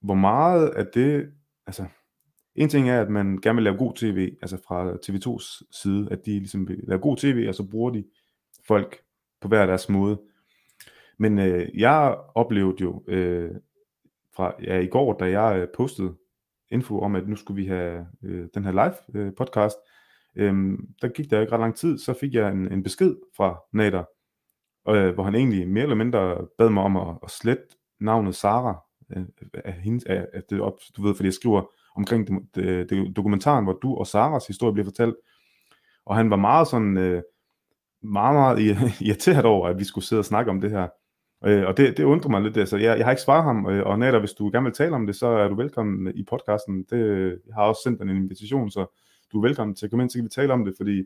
hvor meget af det, altså, en ting er, at man gerne vil lave god tv, altså fra TV2's side, at de ligesom vil lave god tv, og så bruger de folk på hver deres måde. Men øh, jeg oplevede jo øh, fra ja, i går, da jeg øh, postede info om, at nu skulle vi have øh, den her live øh, podcast, øh, der gik der ikke ret lang tid, så fik jeg en, en besked fra Nader, øh, hvor han egentlig mere eller mindre bad mig om at, at slette navnet Sara øh, af hendes, af, af det op, du ved, fordi jeg skriver omkring det, det, det, dokumentaren, hvor du og Saras historie bliver fortalt, og han var meget sådan, øh, meget, meget irriteret over, at vi skulle sidde og snakke om det her. Øh, og det, det undrer mig lidt. Altså, jeg, jeg har ikke svaret ham, øh, og Nader, hvis du gerne vil tale om det, så er du velkommen i podcasten. Det, jeg har også sendt en invitation, så du er velkommen til at komme ind, så kan vi tale om det, fordi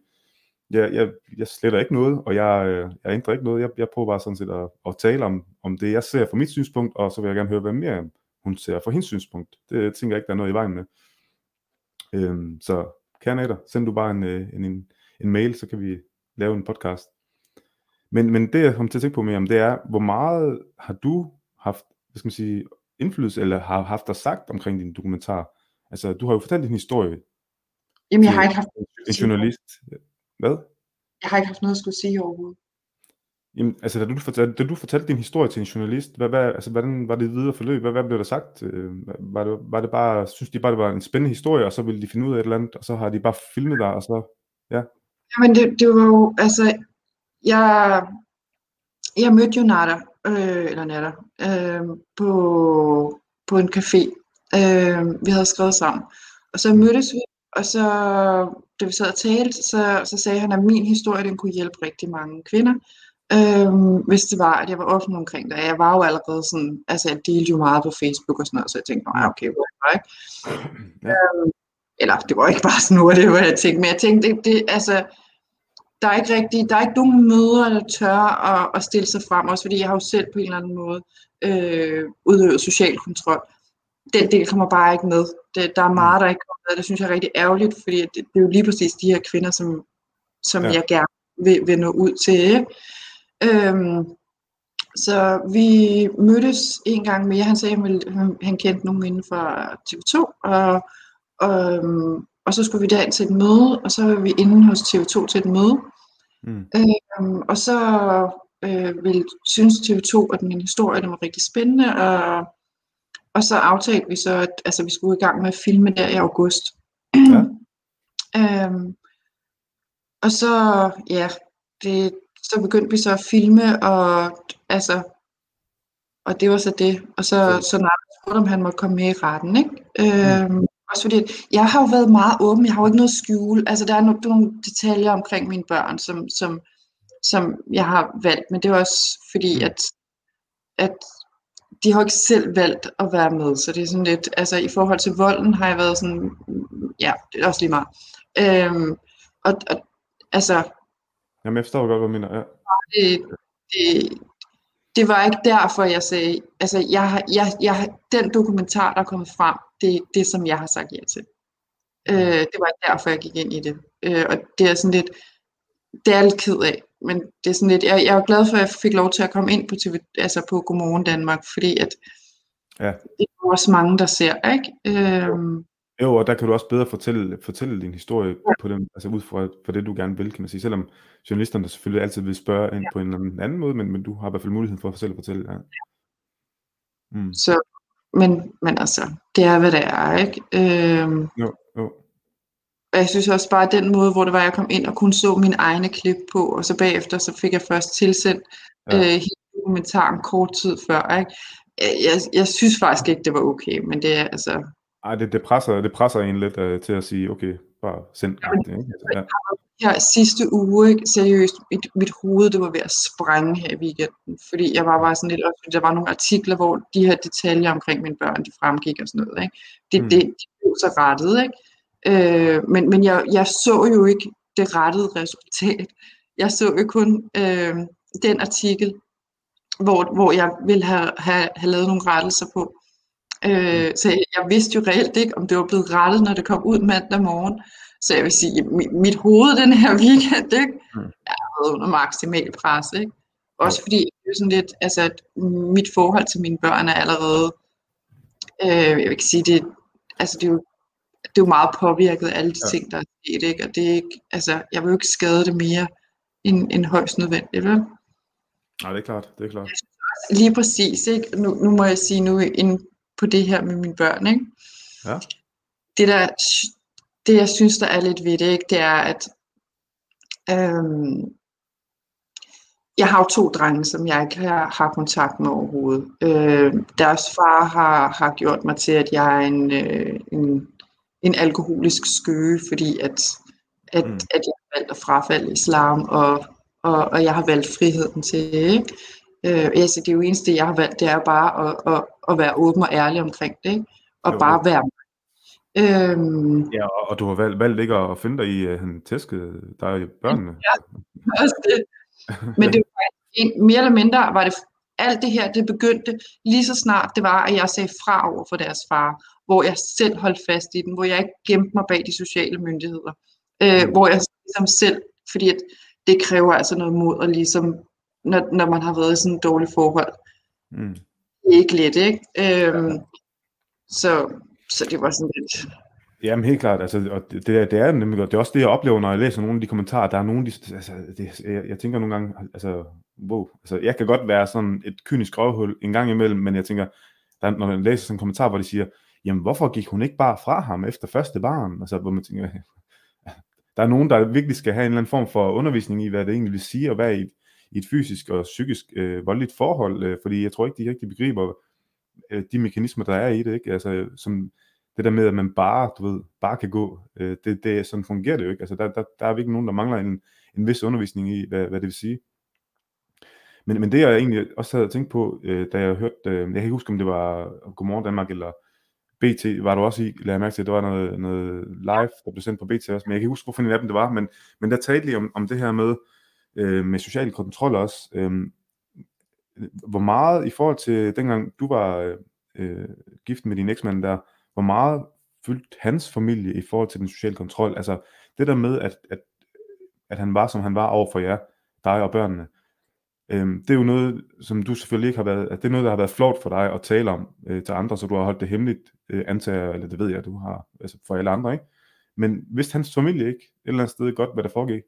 jeg, jeg, jeg sletter ikke noget, og jeg, øh, jeg ændrer ikke noget. Jeg, jeg prøver bare sådan set at, at tale om, om det, jeg ser fra mit synspunkt, og så vil jeg gerne høre, hvad mere hun ser fra hendes synspunkt. Det tænker jeg ikke, der er noget i vejen med. Øhm, så kære Nader, send du bare en, en, en, en mail, så kan vi lave en podcast. Men, men det, jeg kommer til at tænke på mere om, det er, hvor meget har du haft, hvad skal man sige, indflydelse, eller har haft dig sagt omkring din dokumentar? Altså, du har jo fortalt din historie. Jamen, jeg har ikke haft en journalist. Hvad? Jeg har ikke haft noget at skulle sige overhovedet. Jamen, altså, da du, fortalte, da du fortalte din historie til en journalist, hvad, hvad, altså, hvordan var det videre forløb? Hvad, hvad blev der sagt? Øh, var det, var det bare, synes de bare, det var en spændende historie, og så ville de finde ud af et eller andet, og så har de bare filmet dig, og så, ja? Jamen, det, det var jo, altså, jeg, jeg mødte jo Nada, øh, eller Nada, øh, på, på en café. Øh, vi havde skrevet sammen. Og så mødtes vi, og så, da vi sad og talte, så, så sagde han, at min historie den kunne hjælpe rigtig mange kvinder. Øh, hvis det var, at jeg var offentlig omkring det. Jeg var jo allerede sådan, altså jeg delte jo meget på Facebook og sådan noget, så jeg tænkte, nej, okay, whatever, ikke? Ja. Øh, eller det var ikke bare sådan noget, det var jeg tænkte, men jeg tænkte, det, det, altså, der er ikke rigtig, der er ikke nogen møder, der tør at, at stille sig frem, også fordi jeg har jo selv på en eller anden måde øh, udøvet social kontrol. Den del kommer bare ikke med. Det, der er meget, der ikke kommer med. Det synes jeg er rigtig ærgerligt, fordi det, det er jo lige præcis de her kvinder, som, som ja. jeg gerne vil, vil nå ud til. Øhm, så vi mødtes en gang mere. Han sagde, at han, han kendte nogen inden for TV2, og, og, øhm, og så skulle vi derind til et møde, og så var vi inde hos TV2 til et møde. Mm. Øhm, og så øh, ville, synes TV2, at min historie den var rigtig spændende, og, og så aftalte vi så, at altså, vi skulle i gang med at filme der i august. Ja. øhm, og så, ja, det, så begyndte vi så at filme, og altså, og det var så det. Og så, Så- så når jeg spurgte, om han måtte komme med i retten, ikke? Øhm, også fordi, jeg har jo været meget åben, jeg har jo ikke noget at skjule. Altså, der er nogle, nogle detaljer omkring mine børn, som, som, som jeg har valgt, men det er også fordi, Mm. at, at de har ikke selv valgt at være med, så det er sådan lidt, altså i forhold til volden har jeg været sådan, ja, det er også lige meget. Øhm, og, og altså, Jamen, jeg forstår godt, hvad du mener. Ja. det, det, det var ikke derfor, jeg sagde, altså jeg, jeg, jeg, den dokumentar, der er kommet frem, det er det, som jeg har sagt ja til. Øh, det var ikke derfor, jeg gik ind i det. Øh, og det er sådan lidt, det er lidt ked af, men det er sådan lidt, jeg, jeg er glad for, at jeg fik lov til at komme ind på, TV, altså på Godmorgen Danmark, fordi at Ja. det er også mange, der ser, ikke? Øhm, Jo, og der kan du også bedre fortælle, fortælle din historie på dem, altså ud fra, fra det, du gerne vil, kan man sige. Selvom journalisterne selvfølgelig altid vil spørge ind på en eller anden, måde, men, men du har i hvert fald muligheden for at selv fortælle. Ja. Mm. så, men, men altså, det er, hvad det er, ikke? Øhm, Jo, jo. Og jeg synes også bare, at den måde, hvor det var, jeg kom ind og kun så mine egne klip på, og så bagefter, så fik jeg først tilsendt Ja. ja. øh, hele dokumentaren kort tid før. Ikke? Jeg, jeg, jeg synes faktisk ikke, det var okay, men det er altså... Ej, det, det, presser, det presser en lidt uh, til at sige, okay, bare send det, ikke? Ja. Her sidste uge, ikke? seriøst, mit, mit hoved, det var ved at sprænge her i weekenden, fordi jeg var bare sådan lidt, også, der var nogle artikler, hvor de her detaljer omkring mine børn, de fremgik og sådan noget. Ikke? Det, Mm. det, det blev så rettet, ikke? Øh, men men jeg, jeg så jo ikke det rettede resultat. Jeg så jo kun øh, den artikel, hvor, hvor jeg ville have, have, have lavet nogle rettelser på. Øh, så jeg, jeg vidste jo reelt ikke, om det var blevet rettet, når det kom ud mandag morgen. Så jeg vil sige, mit, mit hoved den her weekend, ikke, Mm. er været under maksimal pres. Ikke? Også fordi det er sådan lidt, altså, at mit forhold til mine børn er allerede, øh, jeg vil ikke sige, det, altså, det er jo det er jo meget påvirket af alle de Ja. ting, der er sket, ikke? Og det er ikke, altså, jeg vil jo ikke skade det mere end, end højst nødvendigt, vel? Nej, det er klart, det er klart. Lige præcis, ikke? Nu, nu må jeg sige nu ind på det her med mine børn, ikke? Ja. Det der, det jeg synes, der er lidt ved det, ikke? Det er, at øhm, jeg har jo to drenge, som jeg ikke har, har kontakt med overhovedet. Øh, deres far har, har gjort mig til, at jeg er en, øh, en, en alkoholisk skøge, fordi at, at, Mm. at jeg har valgt at frafalde islam, og, og, og jeg har valgt friheden til. Ikke? Øh, altså, det er jo eneste, jeg har valgt, det er bare at, at, at være åben og ærlig omkring det, ikke? og Jo, bare være mig. Øhm, Ja, og, og du har valgt, valgt ikke at finde dig i, at han tæskede dig og børnene. også det. Men det var en, mere eller mindre var det alt det her, det begyndte lige så snart det var, at jeg sagde fra over for deres far, hvor jeg selv holdt fast i den, hvor jeg ikke gemte mig bag de sociale myndigheder, øh, Mm. hvor jeg ligesom selv, fordi at det kræver altså noget mod, at ligesom, når, når man har været i sådan et dårligt forhold, Mm. det er ikke let, ikke? Øhm, så, så det var sådan lidt, Jamen helt klart, altså, og det, det, er, det er nemlig godt. Det er også det, jeg oplever, når jeg læser nogle af de kommentarer. Der er nogle, de, altså, det, jeg, jeg tænker nogle gange, altså, wow, altså, jeg kan godt være sådan et kynisk røvhul en gang imellem, men jeg tænker, der, når man læser sådan en kommentar, hvor de siger, jamen hvorfor gik hun ikke bare fra ham efter første barn? Altså, hvor man tænker, der er nogen, der virkelig skal have en eller anden form for undervisning i, hvad det egentlig vil sige at være i i et fysisk og psykisk øh, voldeligt forhold, øh, fordi jeg tror ikke, de rigtig begriber øh, de mekanismer, der er i det, ikke? Altså, som, det der med, at man bare, du ved, bare kan gå, øh, det, det, sådan fungerer det jo ikke. Altså, der, der, der er virkelig nogen, der mangler en, en vis undervisning i, hvad, hvad det vil sige. Men, men det, jeg egentlig også havde tænkt på, øh, da jeg hørte, øh, jeg kan ikke huske, om det var Godmorgen Danmark eller BT, var du også i, lad jeg mærke til, at det var noget, noget live, der blev sendt på BT også, men jeg kan ikke huske, hvorfor en af dem det var, men, men der talte lige om, om det her med, øh, med social kontrol også, øh, hvor meget i forhold til dengang du var øh, gift med din eksmand der, hvor meget fyldte hans familie i forhold til den sociale kontrol? Altså det der med, at, at, at han var, som han var over for jer, dig og børnene, øhm, det er jo noget, som du selvfølgelig ikke har været, at det er noget, der har været flot for dig at tale om øh, til andre, så du har holdt det hemmeligt, øh, antager, eller det ved jeg, du har, altså for alle andre, ikke? Men vidste hans familie ikke et eller andet sted godt, hvad der foregik?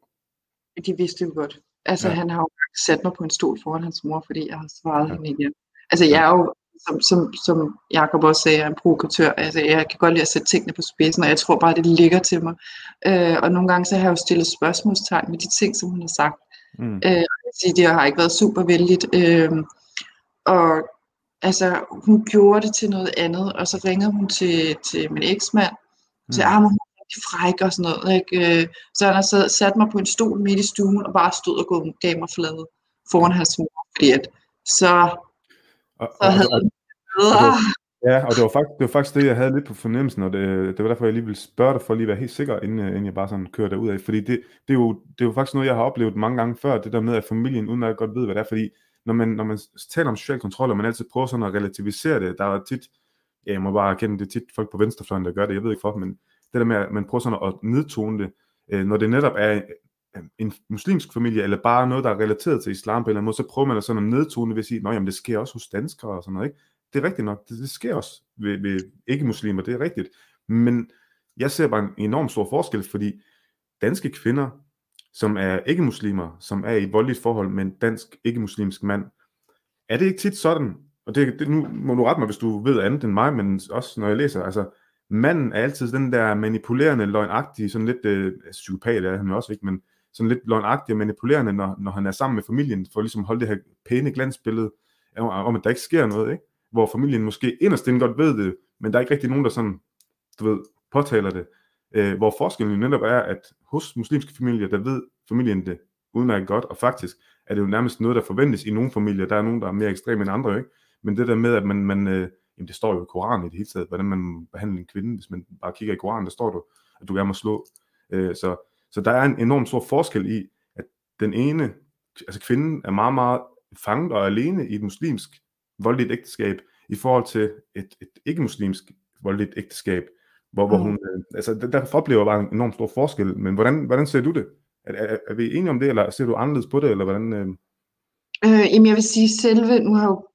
De vidste jo godt. Altså, ja. han har jo sat mig på en stol foran hans mor, fordi jeg har svaret ja. hende igen. Altså, jeg er jo, som, som, som Jacob også sagde, jeg er en provokatør. Altså, jeg kan godt lide at sætte tingene på spidsen, og jeg tror bare, det ligger til mig. Øh, og nogle gange så har jeg jo stillet spørgsmålstegn med de ting, som hun har sagt. Mm. Øh, sige, det har ikke været super vældigt. Øh, og altså, hun gjorde det til noget andet, og så ringede hun til, til min eksmand, og sagde, mm. ah, hun fræk og sådan noget. Ikke? Øh, så han har sat mig på en stol midt i stuen, og bare stod og gav mig flade foran hans mor, fordi at så, og, så havde og, og, og, Ja, og det var, faktisk, det var faktisk det, jeg havde lidt på fornemmelsen, og det, det var derfor, jeg lige ville spørge dig, for at lige være helt sikker, inden, inden jeg bare sådan kører derud af. Fordi det, det, er jo, det er jo faktisk noget, jeg har oplevet mange gange før, det der med, at familien udmærket godt ved, hvad det er. Fordi når man, når man taler om social kontrol, og man altid prøver sådan at relativisere det, der er tit, ja, jeg må bare erkende, det er tit folk på venstrefløjen, der gør det, jeg ved ikke for, men det der med, at man prøver sådan at nedtone det, øh, når det netop er øh, en muslimsk familie, eller bare noget, der er relateret til islam på en eller anden måde, så prøver man at sådan at nedtone det ved at sige, at det sker også hos danskere og sådan noget, ikke? det er rigtigt nok, det, det sker også ved, ved ikke-muslimer, det er rigtigt. Men jeg ser bare en enorm stor forskel, fordi danske kvinder, som er ikke-muslimer, som er i et voldeligt forhold med en dansk ikke-muslimsk mand, er det ikke tit sådan, og det, det, nu må du rette mig, hvis du ved andet end mig, men også når jeg læser, altså manden er altid den der manipulerende, løgnagtige, sådan lidt, øh, altså, psykopat er han også ikke, men sådan lidt løgnagtig og manipulerende, når, når han er sammen med familien, for ligesom holde det her pæne glansbillede om, at der ikke sker noget, ikke? hvor familien måske inderst inden godt ved det, men der er ikke rigtig nogen, der sådan, du ved, påtaler det. Øh, hvor forskellen netop er, at hos muslimske familier, der ved familien det udmærket godt, og faktisk er det jo nærmest noget, der forventes i nogle familier. Der er nogen, der er mere ekstreme end andre, ikke? Men det der med, at man, man øh, jamen det står jo i Koranen i det hele taget, hvordan man behandler en kvinde, hvis man bare kigger i Koranen, der står du, at du gerne må slå. Øh, så, så der er en enorm stor forskel i, at den ene, altså kvinden er meget, meget fanget og alene i et muslimsk voldeligt ægteskab, i forhold til et, et ikke-muslimsk voldeligt ægteskab, hvor, hvor mm. hun, øh, altså der, der oplever bare en enorm stor forskel, men hvordan, hvordan ser du det? Er, er, er vi enige om det, eller ser du anderledes på det, eller hvordan? Øh... Øh, jamen jeg vil sige, selve, nu har jeg jo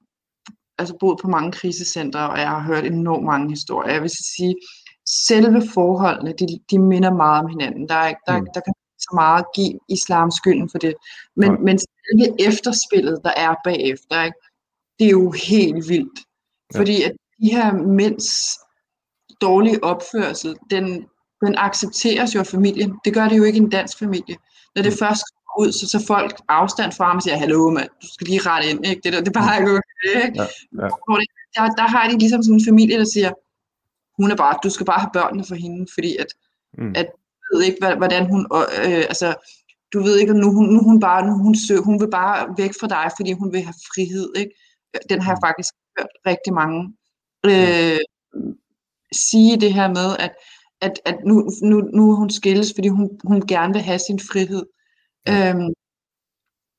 altså boet på mange krisecentre, og jeg har hørt enormt mange historier. Jeg vil sige, selve forholdene, de, de minder meget om hinanden. Der, er, der, mm. der kan så meget give islam skylden for det. Men, ja. men selve efterspillet, der er bagefter, ikke? det er jo helt vildt. Ja. Fordi at de her mænds dårlige opførsel, den, den accepteres jo af familien. Det gør det jo ikke i en dansk familie. Når det mm. først ud, så tager folk afstand fra ham og siger, hallo mand, du skal lige rette ind. Ikke? Det, der, det bare ikke Ikke? Ja, ja. Der, der har de ligesom sådan en familie, der siger, hun er bare, du skal bare have børnene for hende, fordi at, mm. at du ved ikke, hvordan hun, øh, altså, du ved ikke, nu, nu hun bare, nu hun, søg, hun vil bare væk fra dig, fordi hun vil have frihed, ikke? Den har jeg mm. faktisk hørt rigtig mange øh, sige det her med, at, at, at nu, nu, nu hun skilles, fordi hun, hun gerne vil have sin frihed. Øhm,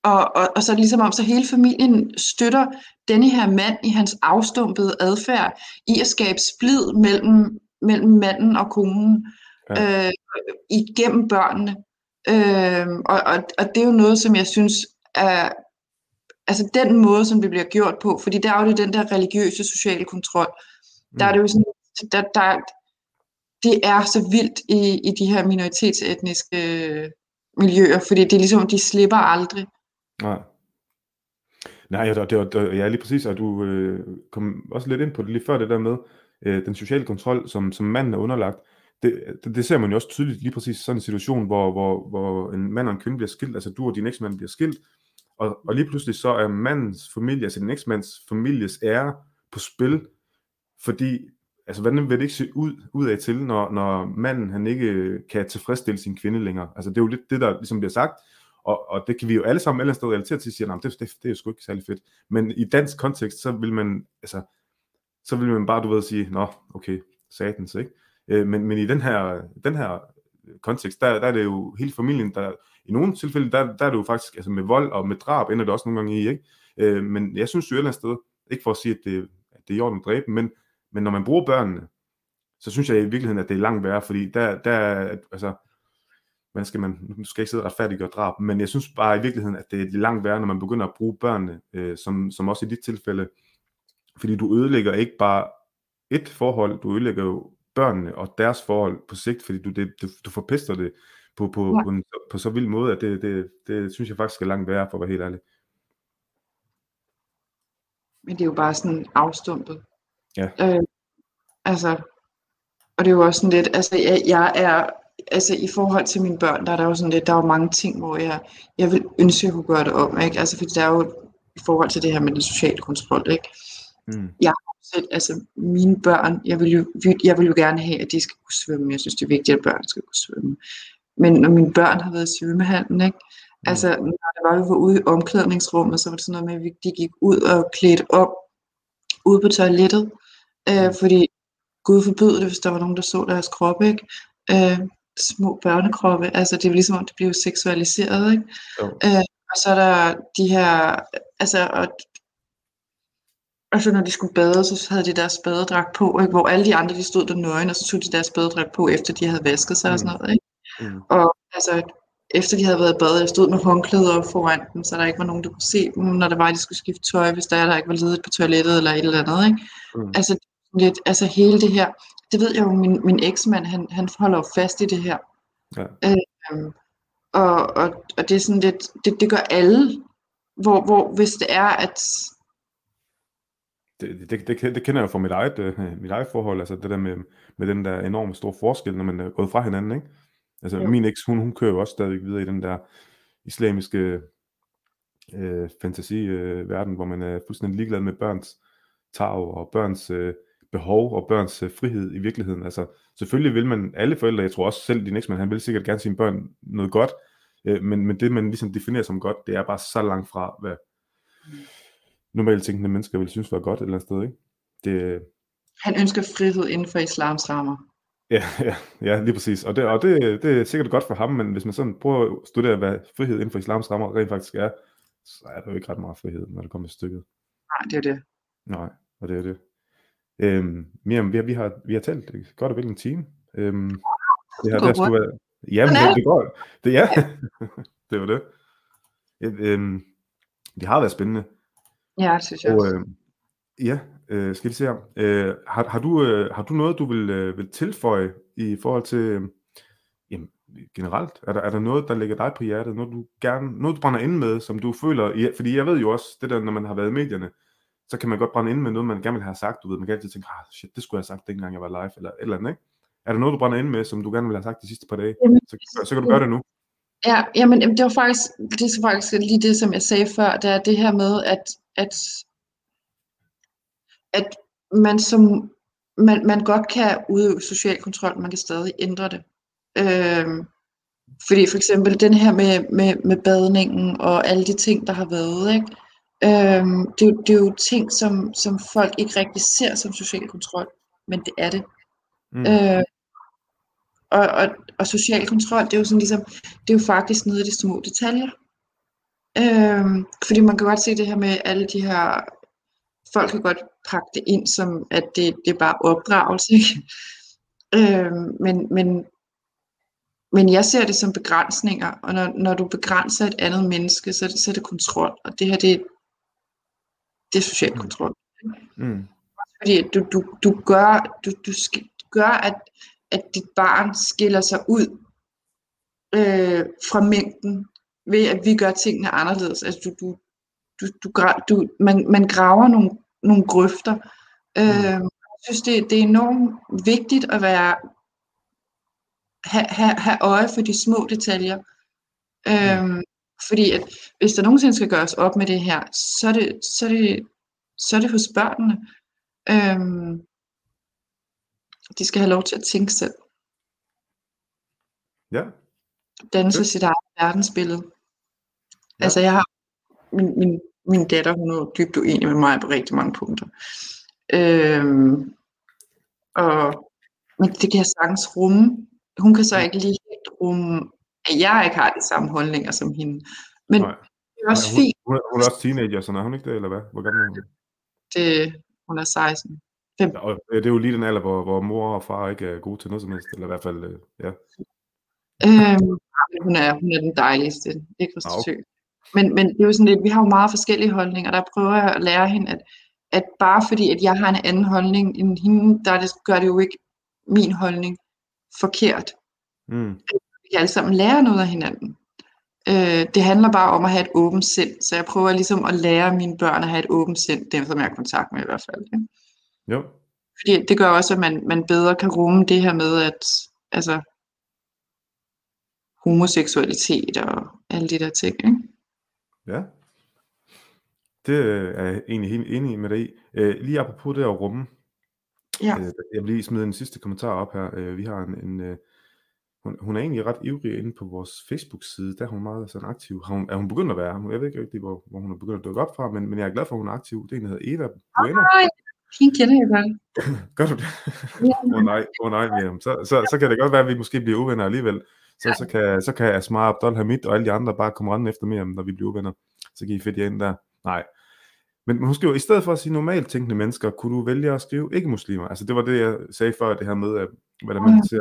og, og, og så ligesom om, så hele familien støtter denne her mand i hans afstumpede adfærd i at skabe splid mellem, mellem manden og konen ja. øh, igennem børnene. Øh, og, og, og det er jo noget, som jeg synes er, altså den måde, som det bliver gjort på, fordi der er jo den der religiøse sociale kontrol, der er det jo sådan, der, der, det er så vildt i, i de her minoritetsetniske miljøer, fordi det er ligesom, de slipper aldrig. Nej. Nej, det det var, ja, lige præcis, og du øh, kom også lidt ind på det lige før, det der med øh, den sociale kontrol, som, som manden er underlagt. Det, det, det ser man jo også tydeligt lige præcis sådan en situation, hvor, hvor, hvor en mand og en kvinde bliver skilt, altså du og din eksmand bliver skilt, og, og lige pludselig så er mandens familie, altså din eksmands families ære på spil, fordi, altså hvordan vil det ikke se ud, ud af til, når, når manden han ikke kan tilfredsstille sin kvinde længere? Altså det er jo lidt det, der ligesom bliver sagt, og, og det kan vi jo alle sammen ellers stå relateret til, at sige, det, det, det er jo sgu ikke særlig fedt. Men i dansk kontekst, så vil man, altså, så vil man bare, du ved, sige, nå, okay, satans, ikke? Øh, men, men i den her, den her kontekst, der, der er det jo hele familien, der i nogle tilfælde, der, der er det jo faktisk, altså med vold og med drab, ender det også nogle gange i, ikke? Øh, men jeg synes jo et eller andet sted, ikke for at sige, at det, at det er i orden at dræbe, men, men når man bruger børnene, så synes jeg i virkeligheden, at det er langt værre, fordi der, der altså, man skal man, nu skal jeg ikke sidde og retfærdiggøre drab, men jeg synes bare i virkeligheden, at det er langt værre, når man begynder at bruge børnene, øh, som, som også i dit tilfælde, fordi du ødelægger ikke bare et forhold, du ødelægger jo børnene og deres forhold på sigt, fordi du, det, du, du forpester det på, på, ja. på, en, på så vild måde, at det, det, det synes jeg faktisk er langt værre, for at være helt ærlig. Men det er jo bare sådan afstumpet. Ja. Øh, altså, og det er jo også sådan lidt, altså jeg, jeg er, altså i forhold til mine børn, der er der jo sådan lidt, der er jo mange ting, hvor jeg, jeg vil ønske, at jeg kunne gøre det om, ikke? Altså fordi der er jo i forhold til det her med den sociale kontrol, ikke? Mm. Jeg har selv, altså mine børn, jeg vil, jo, jeg vil jo gerne have, at de skal kunne svømme. Jeg synes, det er vigtigt, at børn skal kunne svømme. Men når mine børn har været i svømmehallen, ikke? Mm. Altså, når det var, vi var ude i omklædningsrummet, så var det sådan noget med, at de gik ud og klædte op ude på toilettet. Øh, mm. fordi Gud forbyde det, hvis der var nogen, der så deres krop, ikke? Øh, små børnekroppe, altså det er ligesom om, det bliver seksualiseret, ikke? Øh, og så er der de her, altså, og, altså når de skulle bade, så havde de deres badedragt på, ikke? hvor alle de andre, de stod der nøgen, og så tog de deres badedragt på, efter de havde vasket sig mm. og sådan noget, ikke? Mm. Og altså, efter de havde været i bad, jeg stod med håndklæder foran dem, så der ikke var nogen, der kunne se dem, når der var, de skulle skifte tøj, hvis der, der ikke var ledet på toilettet eller et eller andet, ikke? Mm. Altså, lidt, altså hele det her, det ved jeg jo, min, min eksmand, han, han holder jo fast i det her. Ja. Øhm, og, og, og det er sådan lidt, det, det gør alle, hvor, hvor hvis det er, at det, det, det, det kender jeg jo fra mit eget, uh, mit eget forhold, altså det der med, med den der enorme store forskel, når man er gået fra hinanden, ikke? Altså jo. min eks, hun, hun kører jo også stadig videre i den der islamiske øh, fantasi-verden, øh, hvor man er fuldstændig ligeglad med børns tag og børns øh, behov og børns øh, frihed i virkeligheden. Altså selvfølgelig vil man, alle forældre, jeg tror også selv din eksmand, han vil sikkert gerne sine børn noget godt, øh, men, men det man ligesom definerer som godt, det er bare så langt fra, hvad normalt tænkende mennesker vil synes var godt et eller andet sted, ikke? Det, han ønsker frihed inden for islams rammer. Ja, ja, ja lige præcis. Og, det, og det, det er sikkert godt for ham, men hvis man sådan prøver at studere, hvad frihed inden for islams rammer rent faktisk er, så er der jo ikke ret meget frihed, når det kommer til stykket. Nej, det er det. Nej, og det er det. Øhm, Miriam, vi har, vi har, vi har talt godt og vel en time. Øhm, det har, det har sgu været... Jamen, det, det går. Det, ja, det var det. Øhm, det har været spændende. Ja, det synes jeg og, også. Øh, ja, øh, skal vi se her. Øh, har, har, du, øh, har du noget, du vil, øh, vil tilføje i forhold til, øh, jamen, generelt? Er der, er der noget, der ligger dig på hjertet? Noget, du gerne, noget, du brænder ind med, som du føler... Ja, fordi jeg ved jo også, det der, når man har været i medierne, så kan man godt brænde ind med noget, man gerne vil have sagt. Du ved, man kan altid tænke, ah, shit, det skulle jeg have sagt, dengang jeg var live, eller et eller andet, ikke? Er der noget, du brænder ind med, som du gerne vil have sagt de sidste par dage? Jamen, så, så kan du gøre det nu. Ja, jamen, det var faktisk, det er faktisk lige det, som jeg sagde før, det er det her med, at, at, at man som man, man godt kan udøve social kontrol, man kan stadig ændre det. Øhm, fordi for eksempel den her med, med, med badningen og alle de ting, der har været, ikke? Øhm, det, det er jo ting, som, som folk ikke rigtig ser som social kontrol, men det er det. Mm. Øh, og, og, og social kontrol, det er jo sådan ligesom, det er jo faktisk nede i de små detaljer. Øhm, fordi man kan godt se det her med alle de her, folk kan godt pakke det ind som, at det, det er bare opdragelse, ikke? Øhm, men, men, men jeg ser det som begrænsninger, og når, når du begrænser et andet menneske, så, så er det kontrol, og det her, det, det er social mm. kontrol. Mm. Fordi du, du, du gør, du, du gør at, at dit barn skiller sig ud øh, fra mængden, ved at vi gør tingene anderledes. Altså du, du, du, du, du man, man graver nogle, nogle grøfter. Øh, jeg synes, det, det er enormt vigtigt at være have, have, have øje for de små detaljer. Øh, fordi at hvis der nogensinde skal gøres op med det her, så er det, så er det, så er det hos børnene. Øhm, de skal have lov til at tænke selv. Ja. Danne sig sit eget verdensbillede. Ja. Altså jeg har, min, min, min datter, hun er dybt uenig med mig på rigtig mange punkter. Øhm, og, men det kan jeg sagtens rumme. Hun kan så ikke lige helt rumme at jeg ikke har de samme holdninger som hende. Men Nej. det er også Nej, hun, fint. Hun, hun er også teenager, så er hun ikke det, eller hvad? Hvor gammel er hun? Det, hun er 16. Ja, og det er jo lige den alder, hvor, hvor mor og far ikke er gode til noget som helst, eller i hvert fald, øh, ja. Øhm, hun, er, hun er den dejligste, ikke for ah, okay. men, men det er jo sådan lidt, vi har jo meget forskellige holdninger, der prøver jeg at lære hende, at, at bare fordi, at jeg har en anden holdning end hende, der det, gør det jo ikke min holdning forkert. Mm. Vi kan alle sammen lære noget af hinanden. Øh, det handler bare om at have et åbent sind, så jeg prøver ligesom at lære mine børn at have et åbent sind, dem som jeg har kontakt med i hvert fald. Ikke? Jo. Fordi det gør også, at man, man bedre kan rumme det her med, at altså, homoseksualitet og alle de der ting. Ikke? Ja. Det øh, er jeg egentlig helt enig med dig i. Øh, lige apropos det at rumme. Ja. Øh, jeg vil lige smide en sidste kommentar op her. Vi har en, en hun, hun er egentlig ret ivrig inde på vores Facebook-side. Der er hun meget sådan aktiv. Har hun, er hun begyndt at være? Jeg ved ikke rigtig, hvor, hvor hun er begyndt at dukke op fra, men, men jeg er glad for, at hun er aktiv. Det er en, der hedder Eva Bueno. Ej, hende kender jeg godt. Gør du det? Ja. Åh oh, nej, oh, nej Miriam. Så, så, så kan det godt være, at vi måske bliver uvenner alligevel. Så, så kan, så kan Asmar Abdul Hamid og alle de andre bare komme rendende efter Miriam, når vi bliver uvenner. Så kan I fedt jer ind der. Nej. Men hun skriver, i stedet for at sige normalt tænkende mennesker, kunne du vælge at skrive ikke muslimer. Altså det var det, jeg sagde før, det her med, at, hvordan man ser,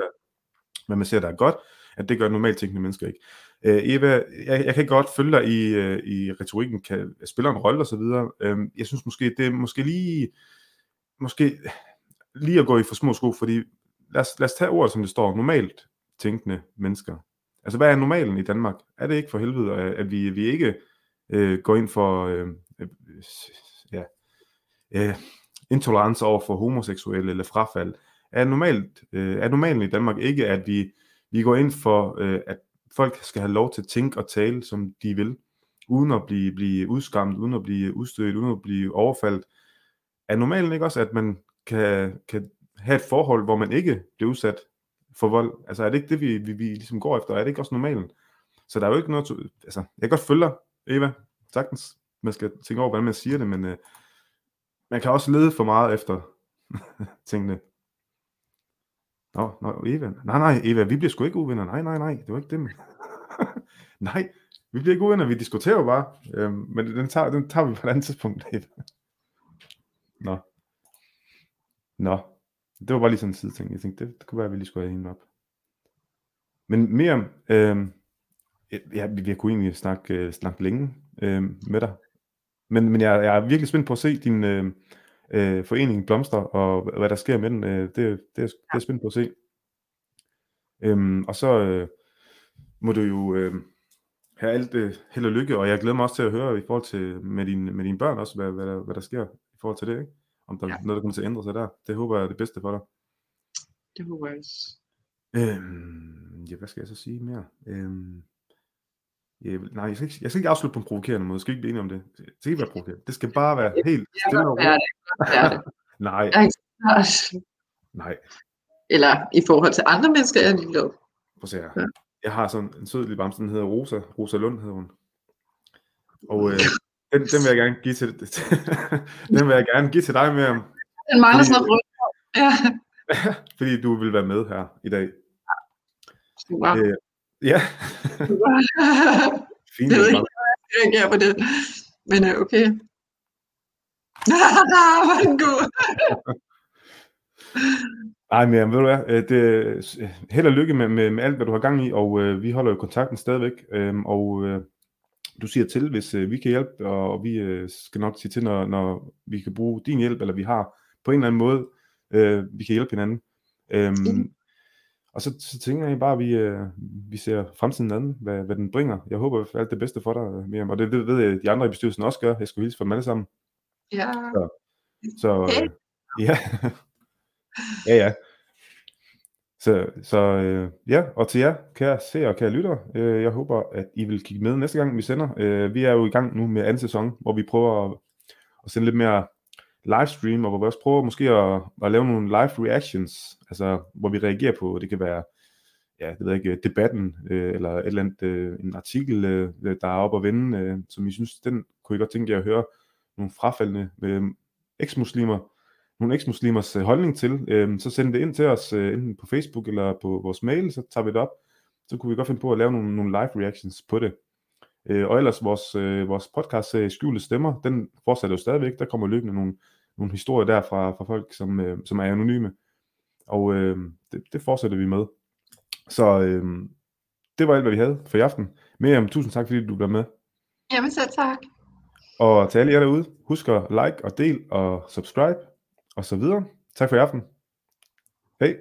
hvad man ser, der er godt, at det gør normalt tænkende mennesker ikke. Øh, Eva, jeg, jeg kan godt følge dig i, øh, i retorikken, kan spiller en rolle osv. Øh, jeg synes måske, det er måske lige, måske lige at gå i for små sko, fordi lad os, lad os tage ordet, som det står, normalt tænkende mennesker. Altså, hvad er normalen i Danmark? Er det ikke for helvede, at, vi, vi ikke øh, går ind for øh, øh, ja, øh, intolerance over for homoseksuelle eller frafald? Er, normalt, øh, er normalen i Danmark ikke, at vi, vi går ind for, øh, at folk skal have lov til at tænke og tale, som de vil, uden at blive, blive udskammet, uden at blive udstødt, uden at blive overfaldt? Er normalen ikke også, at man kan, kan have et forhold, hvor man ikke bliver udsat for vold? Altså er det ikke det, vi, vi, vi ligesom går efter? Er det ikke også normalen? Så der er jo ikke noget... Altså, jeg kan godt følge dig, Eva, sagtens. Man skal tænke over, hvordan man siger det, men øh, man kan også lede for meget efter tingene. Nå, nå, Eva. Nej, nej, Eva, vi bliver sgu ikke uvenner. Nej, nej, nej, det var ikke det. nej, vi bliver ikke uvenner, vi diskuterer jo bare. Øhm, men den tager, den tager vi på et andet tidspunkt, Eva. Nå. Nå. Det var bare lige sådan en side ting. Jeg tænkte, det, det kunne være, at vi lige skulle have hende op. Men mere, øhm, ja, vi, vi kunne egentlig snakke, øh, snakke længe øhm, med dig. Men, men jeg, jeg er virkelig spændt på at se din øh, øh, forening blomster, og hvad der sker med den. Øh, det, det, er, det er jeg spændt på at se. Øhm, og så øh, må du jo øh, have alt øh, held og lykke, og jeg glæder mig også til at høre i forhold til med, din, med dine børn også, hvad, hvad, der, hvad der sker i forhold til det, ikke? Om der er Ja. noget, der kommer til at ændre sig der. Det håber jeg er det bedste for dig. Det håber jeg også. Øhm, ja, hvad skal jeg så sige mere? Øhm, ja, nej, jeg skal, ikke, jeg skal ikke afslutte på en provokerende måde. Jeg skal ikke blive enig om det. Det skal ikke være provokerende. Det skal bare være helt stille og roligt. Nej, nej. Eller i forhold til andre mennesker, er jeg ligeglad. Prøv at se her. Ja. Jeg har sådan en sød lille bamse, den hedder Rosa. Rosa Lund hedder hun. Og øh, den, den vil jeg gerne give til den vil jeg gerne give til dig med, Den mangler sådan noget rødt. Ja, fordi du vil være med her i dag. super. Øh, ja, fint. Jeg ved ikke, hvordan jeg skal reagere på det. Men øh, okay. Var den god. Ej, men ved du hvad, øh, det, øh, held og lykke med, med, med alt, hvad du har gang i, og øh, vi holder jo kontakten stadigvæk, øh, og øh, du siger til, hvis øh, vi kan hjælpe, og, og vi øh, skal nok sige til, når, når vi kan bruge din hjælp, eller vi har på en eller anden måde, øh, vi kan hjælpe hinanden. Øh, Mm. Og så, så tænker jeg bare, at vi, øh, vi ser fremtiden an, hvad, hvad den bringer. Jeg håber alt det bedste for dig, Miriam, og det ved, ved jeg, at de andre i bestyrelsen også gør. Jeg skal hilse for dem alle sammen. Ja. Så Okay. øh, ja. ja, ja. Så, så øh, ja, og til jer, kære seere og kære lyttere, øh, jeg håber, at I vil kigge med næste gang, vi sender. Øh, vi er jo i gang nu med anden sæson, hvor vi prøver at, at sende lidt mere livestream, og hvor vi også prøver måske at, at lave nogle live reactions, altså hvor vi reagerer på, det kan være, ja, det ved jeg ikke, debatten, øh, eller et eller andet, øh, en artikel, øh, der er oppe at vende, øh, som I synes, den kunne I godt tænke jer at høre nogle frafaldende øh, eksmuslimer, nogle eksmuslimers øh, holdning til, øh, så send det ind til os, øh, enten på Facebook eller på vores mail, så tager vi det op. Så kunne vi godt finde på at lave nogle, nogle live reactions på det. Øh, og ellers vores, øh, vores podcast serie Skjulte Stemmer, den fortsætter jo stadigvæk. Der kommer løbende nogle, nogle historier der fra, fra folk, som, øh, som er anonyme. Og øh, det, det fortsætter vi med. Så øh, det var alt, hvad vi havde for i aften. Miriam, tusind tak, fordi du blev med. Jamen selv tak. Og til alle jer derude, husk at like og del og subscribe og så videre. Tak for i aften. Hej.